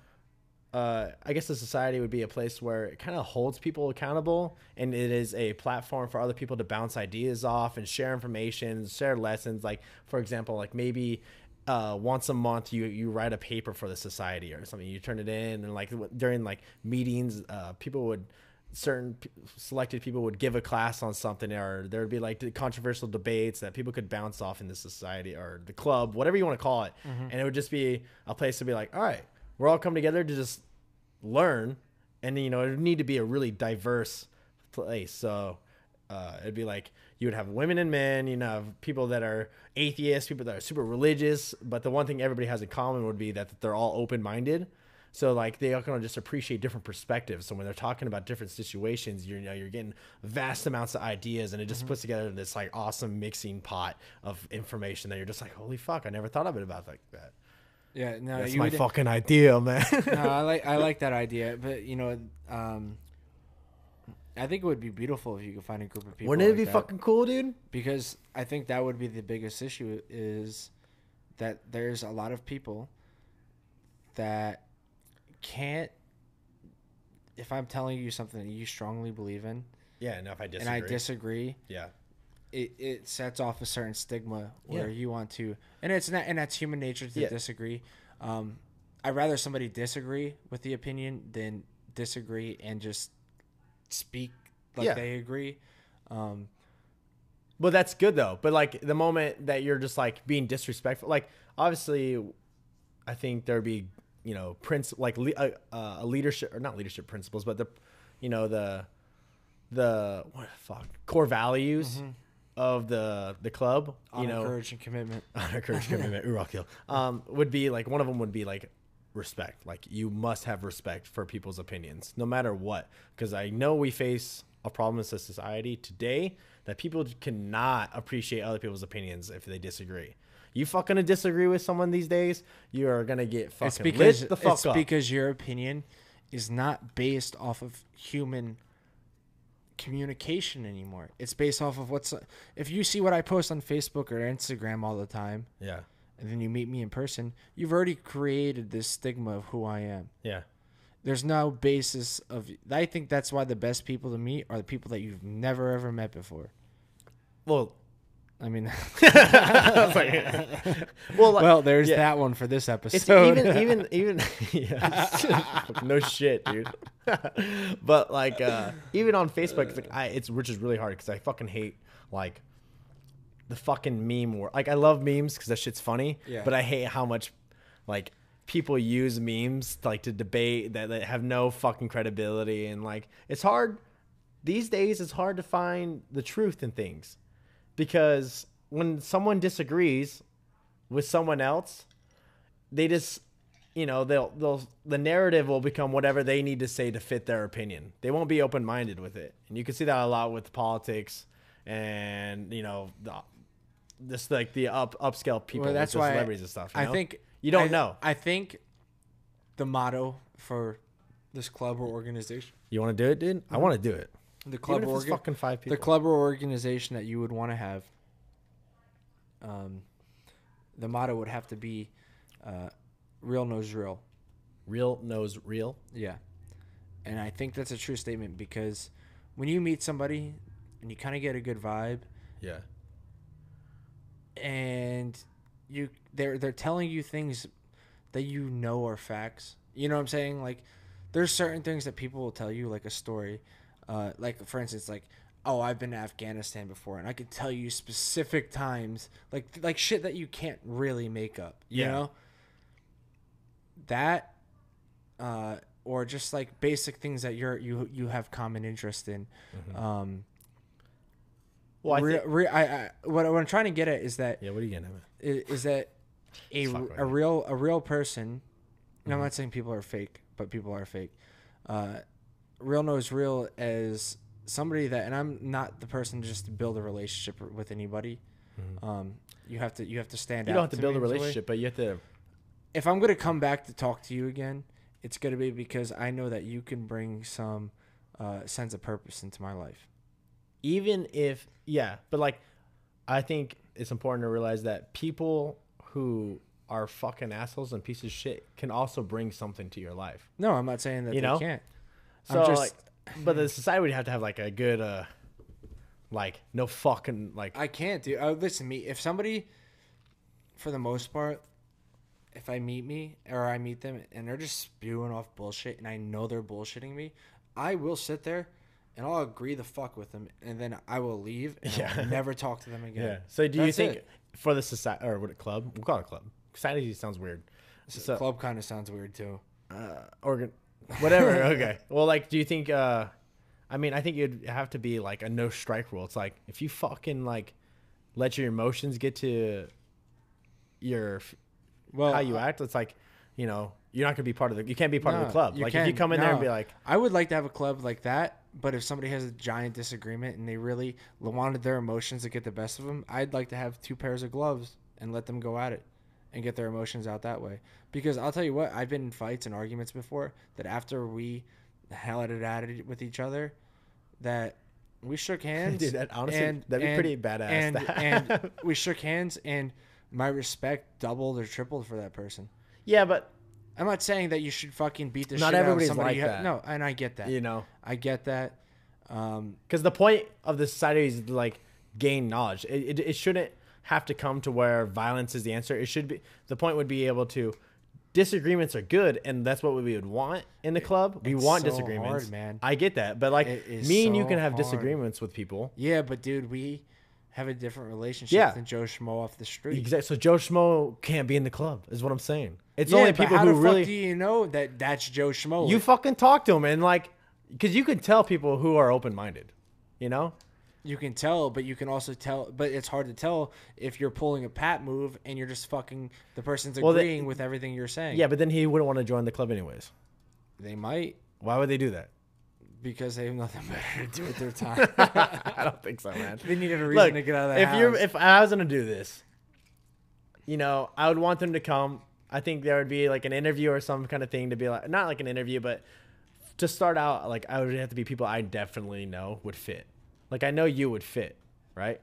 uh, I guess the society would be a place where it kind of holds people accountable and it is a platform for other people to bounce ideas off and share information, share lessons. Like, for example, like maybe uh, once a month you, you write a paper for the society or something, you turn it in and like w- during like meetings, uh, people would certain selected people would give a class on something or there would be like controversial debates that people could bounce off in the society or the club whatever you want to call it. And it would just be a place to be like all right we're all coming together to just learn and you know it would need to be a really diverse place so uh, it'd be like you would have women and men you know people that are atheists people that are super religious but the one thing everybody has in common would be that they're all open-minded so like they all kind of just appreciate different perspectives. So when they're talking about different situations, you're, you know you're getting vast amounts of ideas, and it just puts together this like awesome mixing pot of information that you're just like, holy fuck, I never thought of it about like that. Yeah, no, That's my would- fucking idea, man. no, I like I like that idea, but you know, um, I think it would be beautiful if you could find a group of people. Wouldn't it like be that. fucking cool, dude? Because I think that would be the biggest issue is that there's a lot of people that can't. If I'm telling you something that you strongly believe in, Yeah, no, if I disagree. and I disagree, yeah, it, it sets off a certain stigma where Yeah. you want to and it's not and that's human nature to Yeah. disagree um i'd rather somebody disagree with the opinion than disagree and just speak like Yeah. they agree um Well, that's good though. But like the moment that you're just like being disrespectful, like obviously, I think there'd be you know prince like uh, uh, a leadership or not leadership principles, but the you know the the what fuck core values of the the club. You know, courage and commitment honor, courage, commitment, ooh. Um, would be like one of them would be like respect. Like you must have respect for people's opinions, no matter what. Because I know we face a problem in society today that people cannot appreciate other people's opinions if they disagree. You fucking disagree with someone these days, you are gonna get fucking it's because lit the fuck it's up. because your opinion is not based off of human communication anymore it's based off of what's if you see what i post on facebook or instagram all the time yeah, and then you meet me in person, you've already created this stigma of who I am. yeah, There's no basis of. I think that's why the best people to meet are the people that you've never ever met before. well, I mean, well, like, well, there's yeah. that one for this It's episode. even even even yeah. no shit, dude. but like uh even on Facebook, it's like I it's which is really hard because I fucking hate like the fucking meme war. Like I love memes because that shit's funny. Yeah. But I hate how much like people use memes like to debate that, that have no fucking credibility and like it's hard these days. It's hard to find the truth in things because when someone disagrees with someone else they just you know they'll they'll the narrative will become whatever they need to say to fit their opinion. They won't be open-minded with it. And you can see that a lot with politics and you know the, this like the up upscale people well, that's the why celebrities and stuff you I know? think you don't I- know. I think the motto for this club or organization, you want to do it dude? I want to do it the club Even or it's fucking five people the club or organization that you would want to have, um, the motto would have to be, uh, "Real knows real." real knows real Yeah. And I think that's a true statement because when you meet somebody and you kind of get a good vibe yeah and you they're they're telling you things that you know are facts. You know what I'm saying? Like there's certain things that people will tell you like a story. Uh like for instance like oh, I've been to Afghanistan before and I could tell you specific times like like shit that you can't really make up, you Yeah. know? That uh or just like basic things that you're you you have common interest in. Um well i re- think re- I, I what, what I'm trying to get at is that yeah what are you getting at is, is that a, Fuck with a real a real person and i'm Mm-hmm. not saying people are fake but people are fake uh real knows real as somebody that and i'm not the person just to build a relationship with anybody um you have to you have to stand Mm-hmm. you don't have to me build a in some way. relationship but you have to if i'm going to come back to talk to you again it's going to be because i know that you can bring some uh sense of purpose into my life even if yeah but like i think it's important to realize that people who are fucking assholes and pieces of shit can also bring something to your life no i'm not saying that You they know? can't so I'm just like but the society would have to have like a good uh like no fucking like I can't do. Uh, listen, me. If somebody, for the most part, if I meet me or I meet them and they're just spewing off bullshit, and I know they're bullshitting me, I will sit there and I'll agree the fuck with them, and then I will leave and Yeah. I'll never talk to them again. Yeah. So do you think it. for the society or what a club? We'll call it a club. Society sounds weird. So Club kind of sounds weird too. uh, organ, whatever. okay. Well, like, do you think? uh I mean, I think you'd have to be like a no strike rule. It's like if you fucking like let your emotions get to your Well, how you act, it's like you know you're not gonna be part of the. You can't be part of the club. Like if you come in there and be like, I would like to have a club like that, but if somebody has a giant disagreement and they really wanted their emotions to get the best of them, I'd like to have two pairs of gloves and let them go at it and get their emotions out that way. Because I'll tell you what, I've been in fights and arguments before that after we had it at it with each other, that we shook hands. Dude, that- honestly, and- that'd be and- pretty badass. And, and we shook hands, and my respect doubled or tripled for that person. yeah, but I'm not saying that you should fucking beat the Not shit out of somebody. like that. No, and I get that. you know, I get that. Um, because the point of the society is like gain knowledge. It, it, it shouldn't have to come to where violence is the answer. It should be the point would be able to disagreements are good, and that's what we would want in the club. We it's want so disagreements, hard, man. I get that, but like me and you can have hard. disagreements with people. yeah, but dude, we have a different relationship Yeah. than Joe Schmo off the street. Exactly. So Joe Schmo can't be in the club, is what I'm saying. It's Yeah, only people how who the really fuck do you know that that's Joe Schmo? you fucking talk to him and like, because you can tell people who are open minded. You know, you can tell, but you can also tell. But it's hard to tell if you're pulling a pat move and you're just fucking the person's Well, they- agreeing with everything you're saying. yeah, but then he wouldn't want to join the club anyways. they might Why would they do that? because they have nothing better to do with their time. I don't think so, man. they needed a reason Look, to get out of the if house. you're if I was gonna do this, you know, I would want them to come. I think there would be like an interview or some kind of thing to be like not like an interview, but to start out, like I would have to be people I definitely know would fit. Like I know you would fit, right?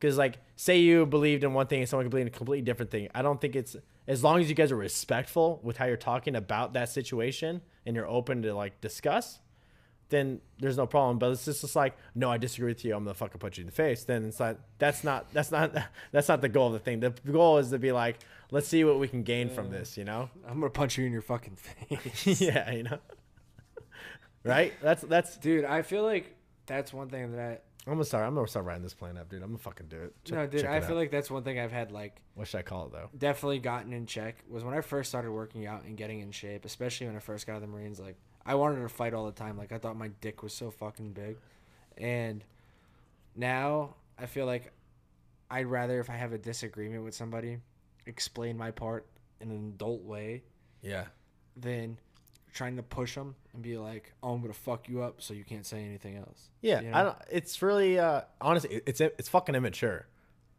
Because like say you believed in one thing and someone could believe in a completely different thing. I don't think it's as long as you guys are respectful with how you're talking about that situation and you're open to like discuss then there's no problem. But it's just, just like, no, I disagree with you. I'm gonna fucking punch you in the face. Then it's not. That's not. That's not. That's not the goal of the thing. The goal is to be like, let's see what we can gain from this. You know? I'm gonna punch you in your fucking face. yeah. You know. right. That's that's. Dude, I feel like that's one thing that I'm gonna start. I'm gonna start writing this plan up, dude. I'm gonna fucking do it. Check- no, dude, I feel out. like that's one thing I've had like What should I call it though? definitely gotten in check was when I first started working out and getting in shape, especially when I first got out of the Marines. Like I wanted to fight all the time. Like I thought my dick was so fucking big, and now I feel like I'd rather if I have a disagreement with somebody, explain my part in an adult way Yeah. than trying to push them and be like, "Oh, I'm gonna fuck you up, so you can't say anything else." Yeah. You know? I don't. It's really. uh Honestly, it's it's fucking immature.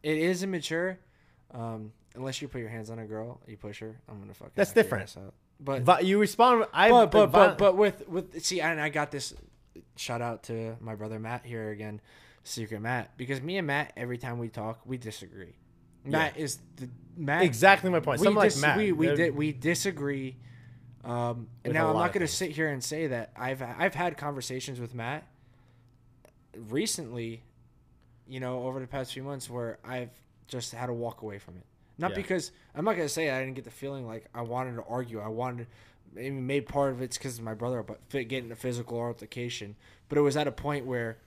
It is immature. Um, unless you put your hands on a girl, you push her. I'm gonna fucking. That's different. But But you respond. I but but but but with with see, and I got this. Shout out to my brother Matt here again, Secret Matt, because me and Matt every time we talk, we disagree. Matt is the Matt. exactly my point. We, dis- like Matt. we we they're- we disagree. Um, and now I'm not gonna sit here and say that I've I've had conversations with Matt recently, you know, over the past few months where I've just had to walk away from it. Not Yeah. because I'm not gonna say I didn't get the feeling like I wanted to argue. I wanted, maybe made part of it's because of my brother, but getting a physical altercation. But it was at a point where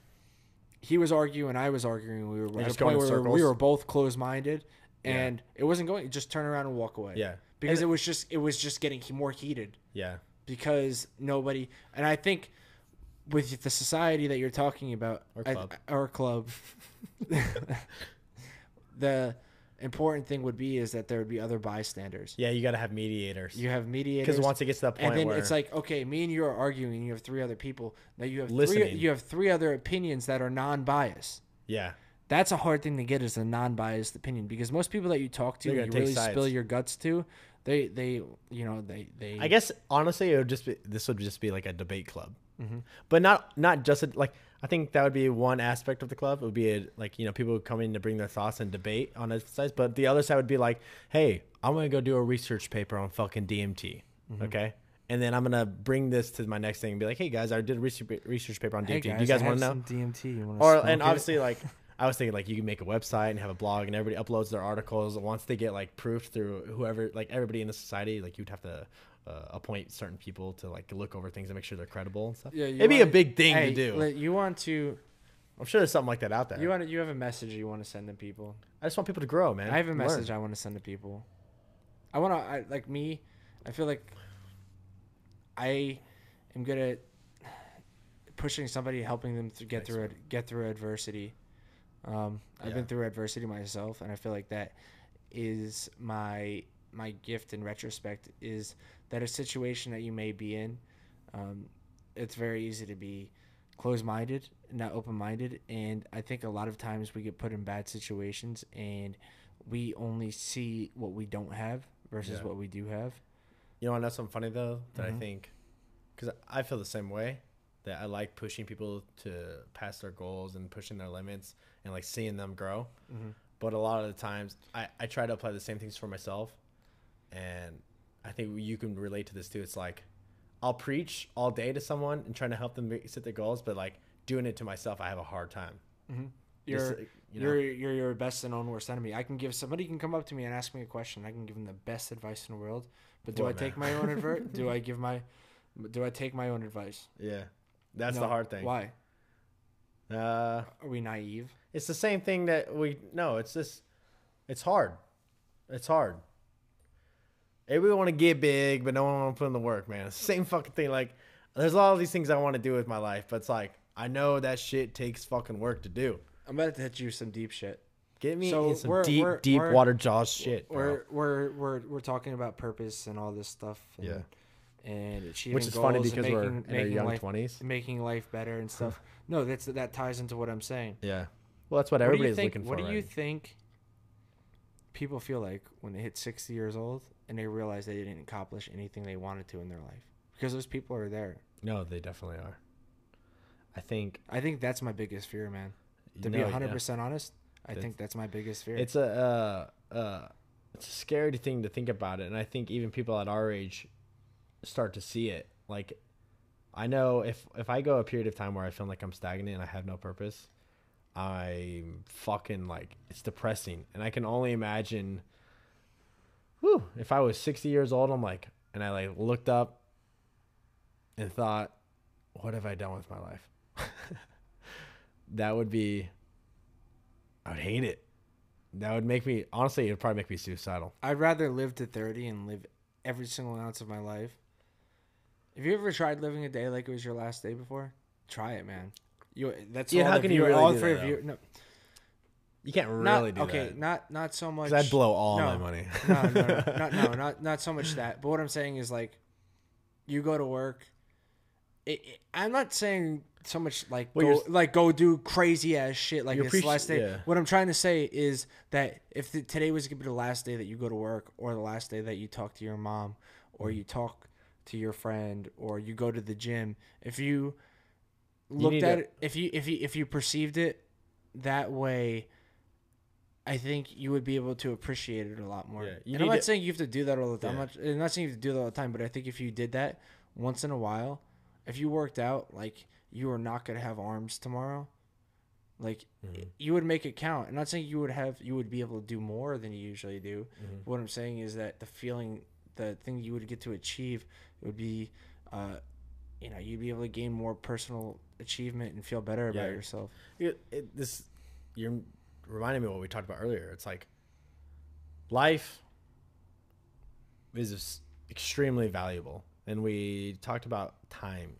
he was arguing, I was arguing. We were at a point in where we were both closed minded, Yeah. and it wasn't going. Just turn around and walk away. Yeah. Because And- it was just it was just getting more heated Yeah. because nobody and I think with the society that you're talking about Or I- club. or club the important thing would be is that there would be other bystanders Yeah. You got to have mediators. you have mediators Because once it gets to that point. and then where it's like okay me and you are arguing you have three other people now you have three, you have three other opinions that are non-biased yeah, that's a hard thing to get is a non-biased opinion because most people that you talk to They're and gonna you really spill your guts to they they you know they they I guess honestly, it would just be this would just be like a debate club, Mm-hmm. but not not just a, like I think that would be one aspect of the club. It would be a, like you know people come in to bring their thoughts and debate on a side, but the other side would be like, hey, I'm gonna go do a research paper on fucking DMT, Mm-hmm. okay. And then I'm gonna bring this to my next thing and be like, "Hey guys, I did a research research paper on DMT. Hey Do you guys want to know?" DMT. Or and it? obviously like I was thinking like you can make a website and have a blog and everybody uploads their articles once they get like proofed through whoever like everybody in the society like you'd have to uh, appoint certain people to like look over things and make sure they're credible and stuff. Yeah, it'd be a big thing Hey, to do. You want to I'm sure there's something like that out there. you want to, you have a message you want to send to people. I just want people to grow, man. I have a Learn. message I want to send to people. I want to I, like me. I feel like I am good at pushing somebody, helping them to get Thanks, through it, get through adversity. Um, I've Yeah. been through adversity myself, and I feel like that is my my gift in retrospect. Is that a situation that you may be in? Um, it's very easy to be closed-minded, not open-minded, and I think a lot of times we get put in bad situations and we only see what we don't have versus Yeah. what we do have. You know, what, that's something funny though that Mhm. I think, because I feel the same way. That I like pushing people to pass their goals and pushing their limits and like seeing them grow. Mhm. But a lot of the times, I I try to apply the same things for myself, and I think you can relate to this too. It's like I'll preach all day to someone and trying to help them set their goals, but like doing it to myself, I have a hard time. You're Just, you know, you're you're your best and own worst enemy. I can give somebody can come up to me and ask me a question. I can give them the best advice in the world. But do I take my own advice? do I give my do I take my own advice? yeah, that's No. the hard thing. Why? Uh, Are we naive? It's the same thing that we no. It's this. it's hard. It's hard. Everybody want to get big, but no one want to put in the work, man. It's the same fucking thing. Like, there's a lot of these things I want to do with my life, but it's like I know that shit takes fucking work to do. I'm about to hit you with some deep shit. Get me So some we're- deep, we're- deep we're- water jaws shit, bro. We're we're we're we're talking about purpose and all this stuff. And, Yeah. And achieving Which is funny goals and because we're making, in our young life twenties. making life better and stuff. no, that's that ties into what I'm saying. Yeah. Well, that's what What everybody's think? looking for. What do you right? think people feel like when they hit 60 years old and they realize they didn't accomplish anything they wanted to in their life? Because those people are there. No, they definitely are. I think I think that's my biggest fear, man. To be no, yeah. 100% honest, I That's- think that's my biggest fear. It's a uh, uh, it's a scary thing to think about it, and I think even people at our age start to see it. Like, I know if if I go a period of time where I feel like I'm stagnant and I have no purpose, I'm fucking like it's depressing, and I can only imagine. Whew, if I was 60 years old, I'm like, and I like looked up and thought, what have I done with my life? that would be I would hate it. That would make me honestly. It would probably make me suicidal. I'd rather live to 30 and live every single ounce of my life. Have you ever tried living a day like it was your last day before? Try it, man. You that's Yeah, all how can you viewer- really all do three that, of you no, You can't not, really do okay, that. Okay, not not so much I'd blow all no, my money. no, no, no, not, no, not not so much that. But what I'm saying is like, you go to work. It, it- I'm not saying so much like Well, go like go do crazy ass shit like it's the last day. yeah. What I'm trying to say is that if the, today was gonna be the last day that you go to work, or the last day that you talk to your mom, or Mm. you talk to your friend, or you go to the gym, if you You looked need at to- it, if you if you if you perceived it that way, I think you would be able to appreciate it a lot more. Yeah, you and I'm not to- saying you have to do that all the time. Yeah. I'm, not, I'm not saying you have to do that all the time, but I think if you did that once in a while, if you worked out, like you are not gonna have arms tomorrow, like Mhm. you would make it count. I'm not saying you would have you would be able to do more than you usually do. Mhm. What I'm saying is that the feeling, the thing you would get to achieve would be, uh, you know, you'd be able to gain more personal achievement and feel better about yourself. It, it, this you're reminding me of what we talked about earlier. It's like life is extremely valuable, and we talked about time.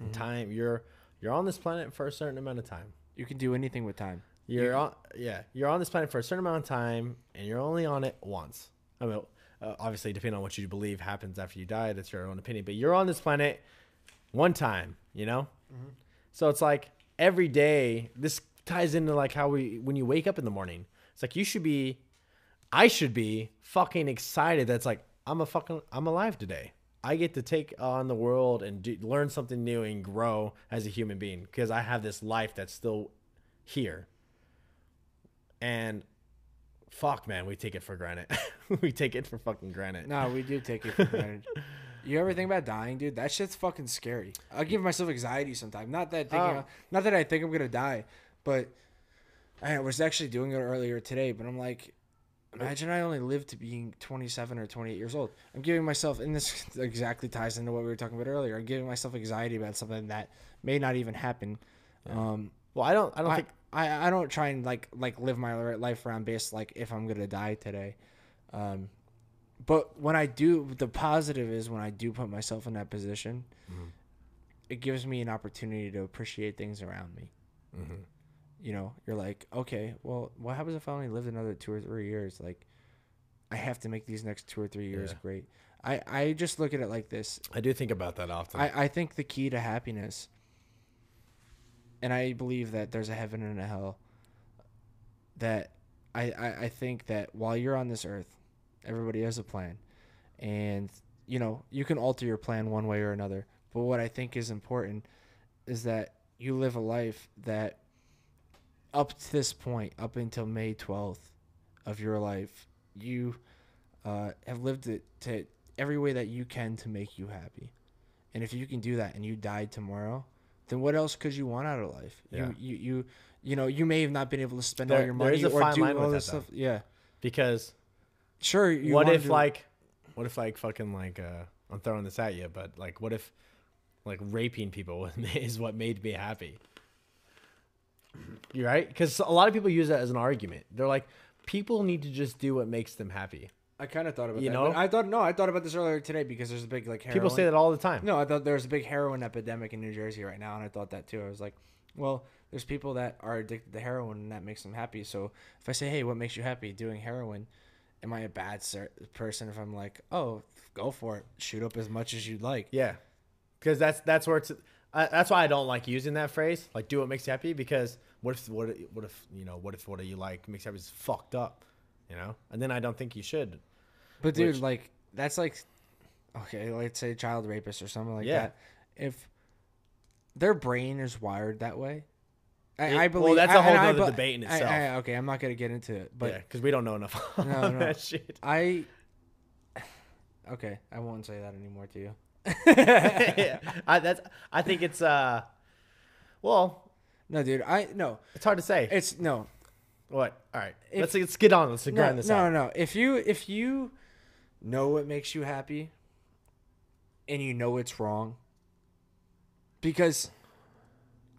Mhm. Time you're you're on this planet for a certain amount of time. You can do anything with time. You're on, yeah, you're on this planet for a certain amount of time, and you're only on it once. I mean, uh, obviously, depending on what you believe happens after you die, that's your own opinion. But you're on this planet one time, you know. So it's like every day. This ties into like how we when you wake up in the morning. It's like you should be, I should be fucking excited. That's like I'm a fucking I'm alive today. I get to take on the world and do, learn something new and grow as a human being because I have this life that's still here. And fuck, man, we take it for granted. we take it for fucking granted. No, we do take it for granted. You ever think about dying, dude? That shit's fucking scary. I give myself anxiety sometimes. Not that thinking, Oh. not that I think I'm gonna die, but I was actually doing it earlier today. But I'm like, Imagine I only lived to being 27 or 28 years old. I'm giving myself, and this exactly ties into what we were talking about earlier. I'm giving myself anxiety about something that may not even happen. Um, Well, I don't. I don't I, think. I, I don't try and like like live my life around based like if I'm gonna die today. Um, but when I do, the positive is when I do put myself in that position, Mm-hmm. it gives me an opportunity to appreciate things around me. Mm-hmm. You know, you're like, okay, well, what happens if I only lived another two or three years? Like, I have to make these next two or three years Yeah. great. I, I just look at it like this. I do think about that often. I, I think the key to happiness, and I believe that there's a heaven and a hell, that I, I, I think that while you're on this earth, everybody has a plan. And, you know, you can alter your plan one way or another. But what I think is important is that you live a life that up to this point, up until May 12th of your life, you uh, have lived it to every way that you can to make you happy. And if you can do that and you died tomorrow, then what else could you want out of life? Yeah. You, you, you, you know, you may have not been able to spend all your money or do line all this though. stuff. Yeah. because Sure. You what if like, what if like fucking like uh, I'm throwing this at you, but like, what if like raping people is what made me happy? You're right, because a lot of people use that as an argument. They're like, people need to just do what makes them happy. I kind of thought about You that. know? but I thought no, I thought about this earlier today because there's a big like heroin. People say that all the time. No, I thought there's a big heroin epidemic in New Jersey right now, and I thought that too. I was like, well, there's people that are addicted to heroin, and that makes them happy. So if I say, hey, what makes you happy? Doing heroin. Am I a bad ser- person if I'm like, oh, go for it, shoot up as much as you'd like? Yeah, because that's that's where it's. I, that's why I don't like using that phrase. Like, do what makes you happy. Because what if what if- what if you know what if what you like makes you happy is fucked up, you know? And then I don't think you should. But dude, Which- like that's like, okay, let's say child rapist or something like Yeah. that. If their brain is wired that way, I, It- I well, believe that's a whole I nother be- debate in itself. I- okay, I'm not gonna get into it, but yeah, because we don't know enough on No, no. that shit. I okay, I won't say that anymore to you. yeah, I, that's. I think it's. uh Well, No, dude, I no, it's hard to say. it's no, what? All right, If- let's let's get on. Let's no, grind this no, out. no. If you if you know what makes you happy, and you know it's wrong, because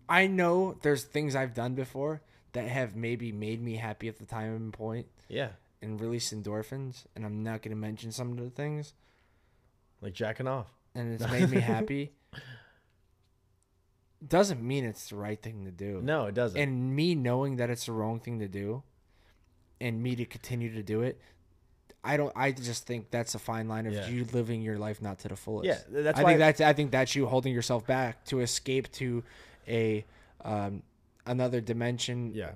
I know there's things I've done before that have maybe made me happy at the time and point Yeah, and released endorphins, and I'm not gonna mention some of the things, like jacking off. and it's made me happy. Doesn't mean it's the right thing to do. No, it doesn't. and me knowing that it's the wrong thing to do and me to continue to do it i don't i just think that's a fine line of Yeah. you living your life not to the fullest Yeah, that's i think that's i think that's you holding yourself back to escape to a um another dimension yeah,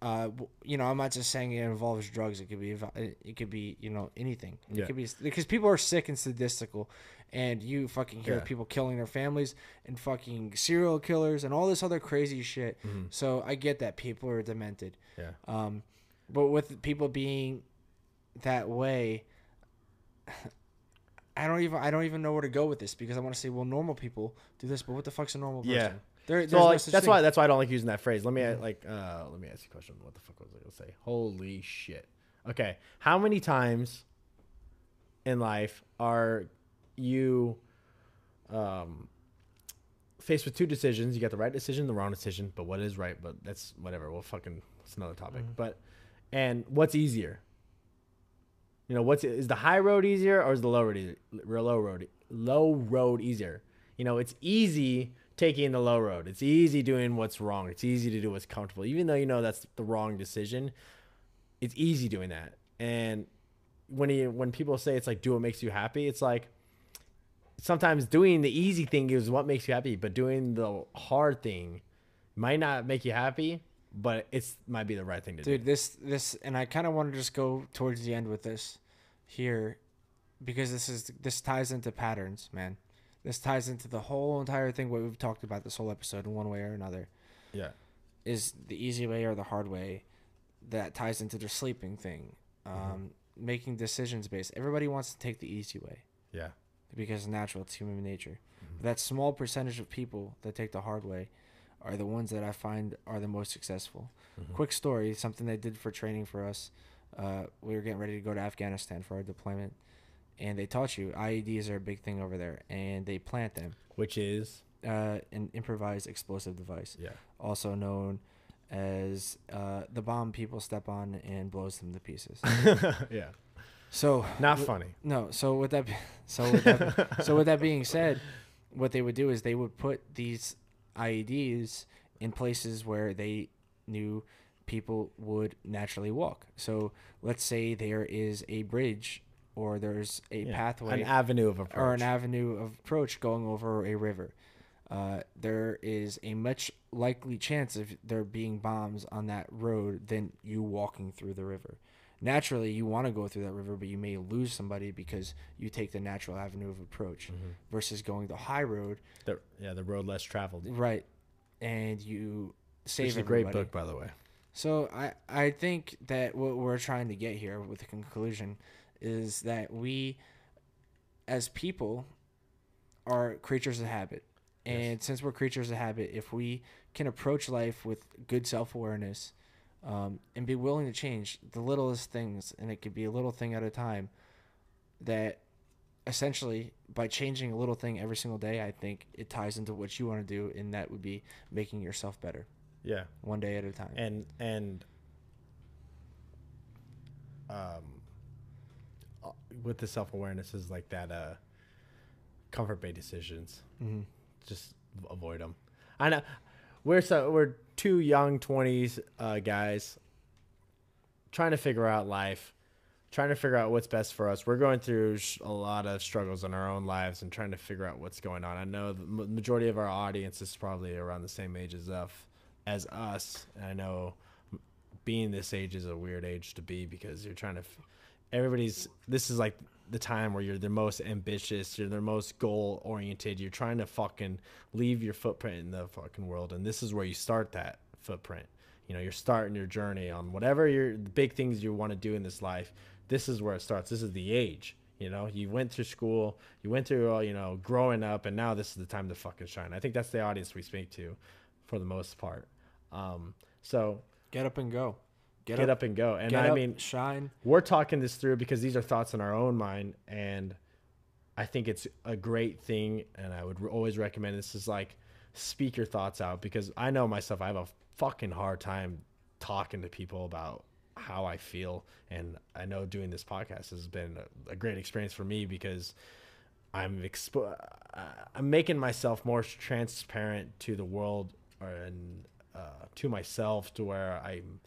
uh you know i'm not just saying it involves drugs it could be it could be you know anything it Yeah. could be because people are sick and sadistical and you fucking hear Yeah. people killing their families and fucking serial killers and all this other crazy shit Mm-hmm. so i get that people are demented yeah. um but with people being that way I don't even I don't even know where to go with this because I want to say well normal people do this but what the fuck's a normal person? Yeah. There, there's So like, that's thing. why that's why I don't like using that phrase. Let me like uh let me ask you a question. What the fuck was I gonna say? Holy shit. Okay. How many times in life are you um faced with two decisions? You got the right decision, the wrong decision, but what is right? But that's whatever. We'll fucking it's another topic. But and what's easier? You know, what's is the high road easier or is the low road easier? Low road low road easier? You know, it's easy taking the low road. It's easy doing what's wrong. It's easy to do what's comfortable. Even though you know that's the wrong decision, it's easy doing that. And when you when people say it's like do what makes you happy, it's like sometimes doing the easy thing is what makes you happy, but doing the hard thing might not make you happy, but it's might be the right thing to do. Dude, this this and I kind of want to just go towards the end with this here because this is this ties into patterns, man. This ties into the whole entire thing what we've talked about this whole episode in one way or another. Yeah. is the easy way or the hard way that ties into the sleeping thing um, making decisions based everybody wants to take the easy way Yeah. because it's natural it's human nature but that small percentage of people that take the hard way are the ones that i find are the most successful quick story something they did for training for us uh, we were getting ready to go to Afghanistan for our deployment, and they taught you IEDs are a big thing over there, and they plant them. Which is Uh, an improvised explosive device, yeah. also known as uh, the bomb people step on and blows them to pieces. yeah. So Not wi- funny. No, so with that, be- so with that, so with that being said, what they would do is they would put these IEDs in places where they knew people would naturally walk. So let's say there is a bridge or there's a Yeah. pathway An avenue of approach. or an avenue of approach going over a river. Uh, there is a much likely chance of there being bombs on that road than you walking through the river. Naturally, you want to go through that river, but you may lose somebody because you take the natural avenue of approach Mm-hmm. versus going the high road, The, yeah, the road less traveled. right? And you save is a great book, by the way. So I I think that what we're trying to get here with the conclusion is that we as people are creatures of habit. And since we're creatures of habit, if we can approach life with good self awareness um, and be willing to change the littlest things, and it could be a little thing at a time, that essentially by changing a little thing every single day, I think it ties into what you want to do, and that would be making yourself better Yeah. one day at a time. and and um uh, with the self-awareness is like that uh comfort based decisions Mhm. just avoid them i know we're so we're two young 20s uh guys trying to figure out life trying to figure out what's best for us. We're going through a lot of struggles in our own lives and trying to figure out what's going on. I know the majority of our audience is probably around the same age as us as us. And i know being this age is a weird age to be because you're trying to everybody's this is like the time where you're the most ambitious you're the most goal oriented you're trying to fucking leave your footprint in the fucking world and this is where you start that footprint. You know you're starting your journey on whatever your big things you want to do in this life this is where it starts. This is the age you know? You went through school you went through uh, you know growing up and now this is the time to fucking shine. I think that's the audience we speak to for the most part. Um so Get up and go. Get, up, and go and get i up, mean shine. we're talking this through because these are thoughts in our own mind and i think it's a great thing and i would always recommend this is like speak your thoughts out because i know myself i have a fucking hard time talking to people about how i feel and i know doing this podcast has been a, a great experience for me because i'm expo- uh, i'm making myself more transparent to the world or and uh, to myself to where i'm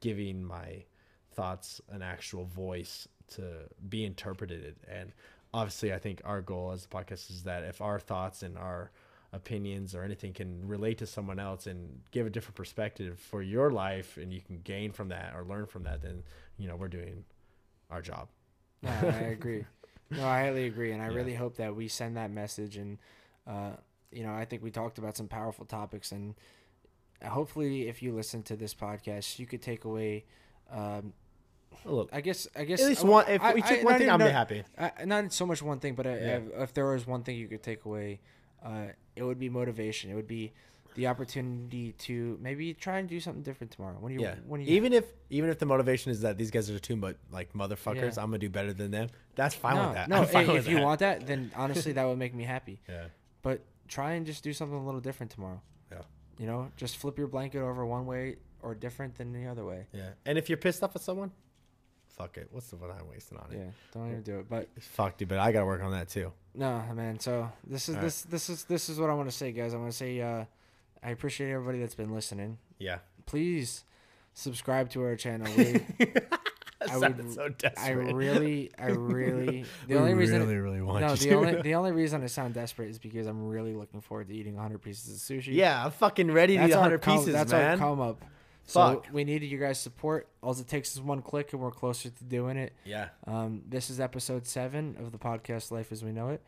giving my thoughts an actual voice to be interpreted and obviously i think our goal as a podcast is that if our thoughts and our opinions or anything can relate to someone else and give a different perspective for your life and you can gain from that or learn from that then you know we're doing our job No, I agree. No, I highly agree, and I Yeah. really hope that we send that message. And uh, you know, I think we talked about some powerful topics, and hopefully, if you listen to this podcast, you could take away. Um, a little I guess. I guess at least I- one if I- we I- one not thing i'm not- happy Uh, not so much one thing, but uh, Yeah. if, if there was one thing you could take away, uh, it would be motivation. It would be the opportunity to maybe try and do something different tomorrow. When you, yeah when you, even if even if the motivation is that these guys are too much like motherfuckers Yeah. i'm gonna do better than them that's fine no, with that no, I'm hey, with if you want that, then honestly, that would make me happy. yeah But try and just do something a little different tomorrow. You know, just flip your blanket over one way or different than the other way. yeah and if you're pissed off at someone fuck it what's the fun i'm wasting on it Yeah, don't even do it. But fuck dude but i gotta work on that too no, man. So this is All right. this this is this is what I want to say, guys. I want to say uh, I appreciate everybody that's been listening. yeah Please subscribe to our channel. We, I sounded would- so I really, I really. The We only reason. really really want no, you the to. only the only reason I sound desperate is because I'm really looking forward to eating 100 pieces of sushi. yeah i'm fucking ready to that's eat our 100 come, pieces That's man our come up. So Fuck. we needed you guys' support. All it takes is one click, and we're closer to doing it. yeah Um, this is episode seven of the podcast Life as We Know It.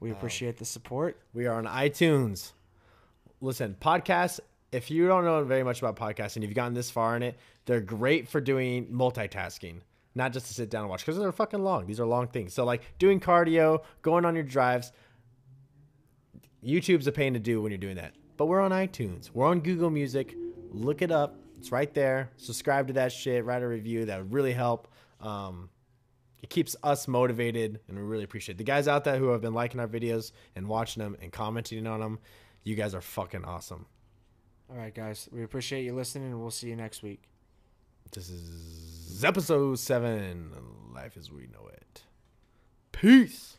We appreciate the support. We are on iTunes. Listen, podcasts, if you don't know very much about podcasting, you've gotten this far in it, they're great for doing multitasking, not just to sit down and watch because they're fucking long. These are long things. So, like doing cardio, going on your drives, YouTube's a pain to do when you're doing that. But we're on iTunes, we're on Google Music. Look it up, It's right there. Subscribe to that shit. Write a review. That would really help. Um, it keeps us motivated, and we really appreciate it. the guys out there who have been liking our videos and watching them and commenting on them. You guys are fucking awesome. All right, guys. We appreciate you listening, and we'll see you next week. This is episode seven. Life as we know it. Peace.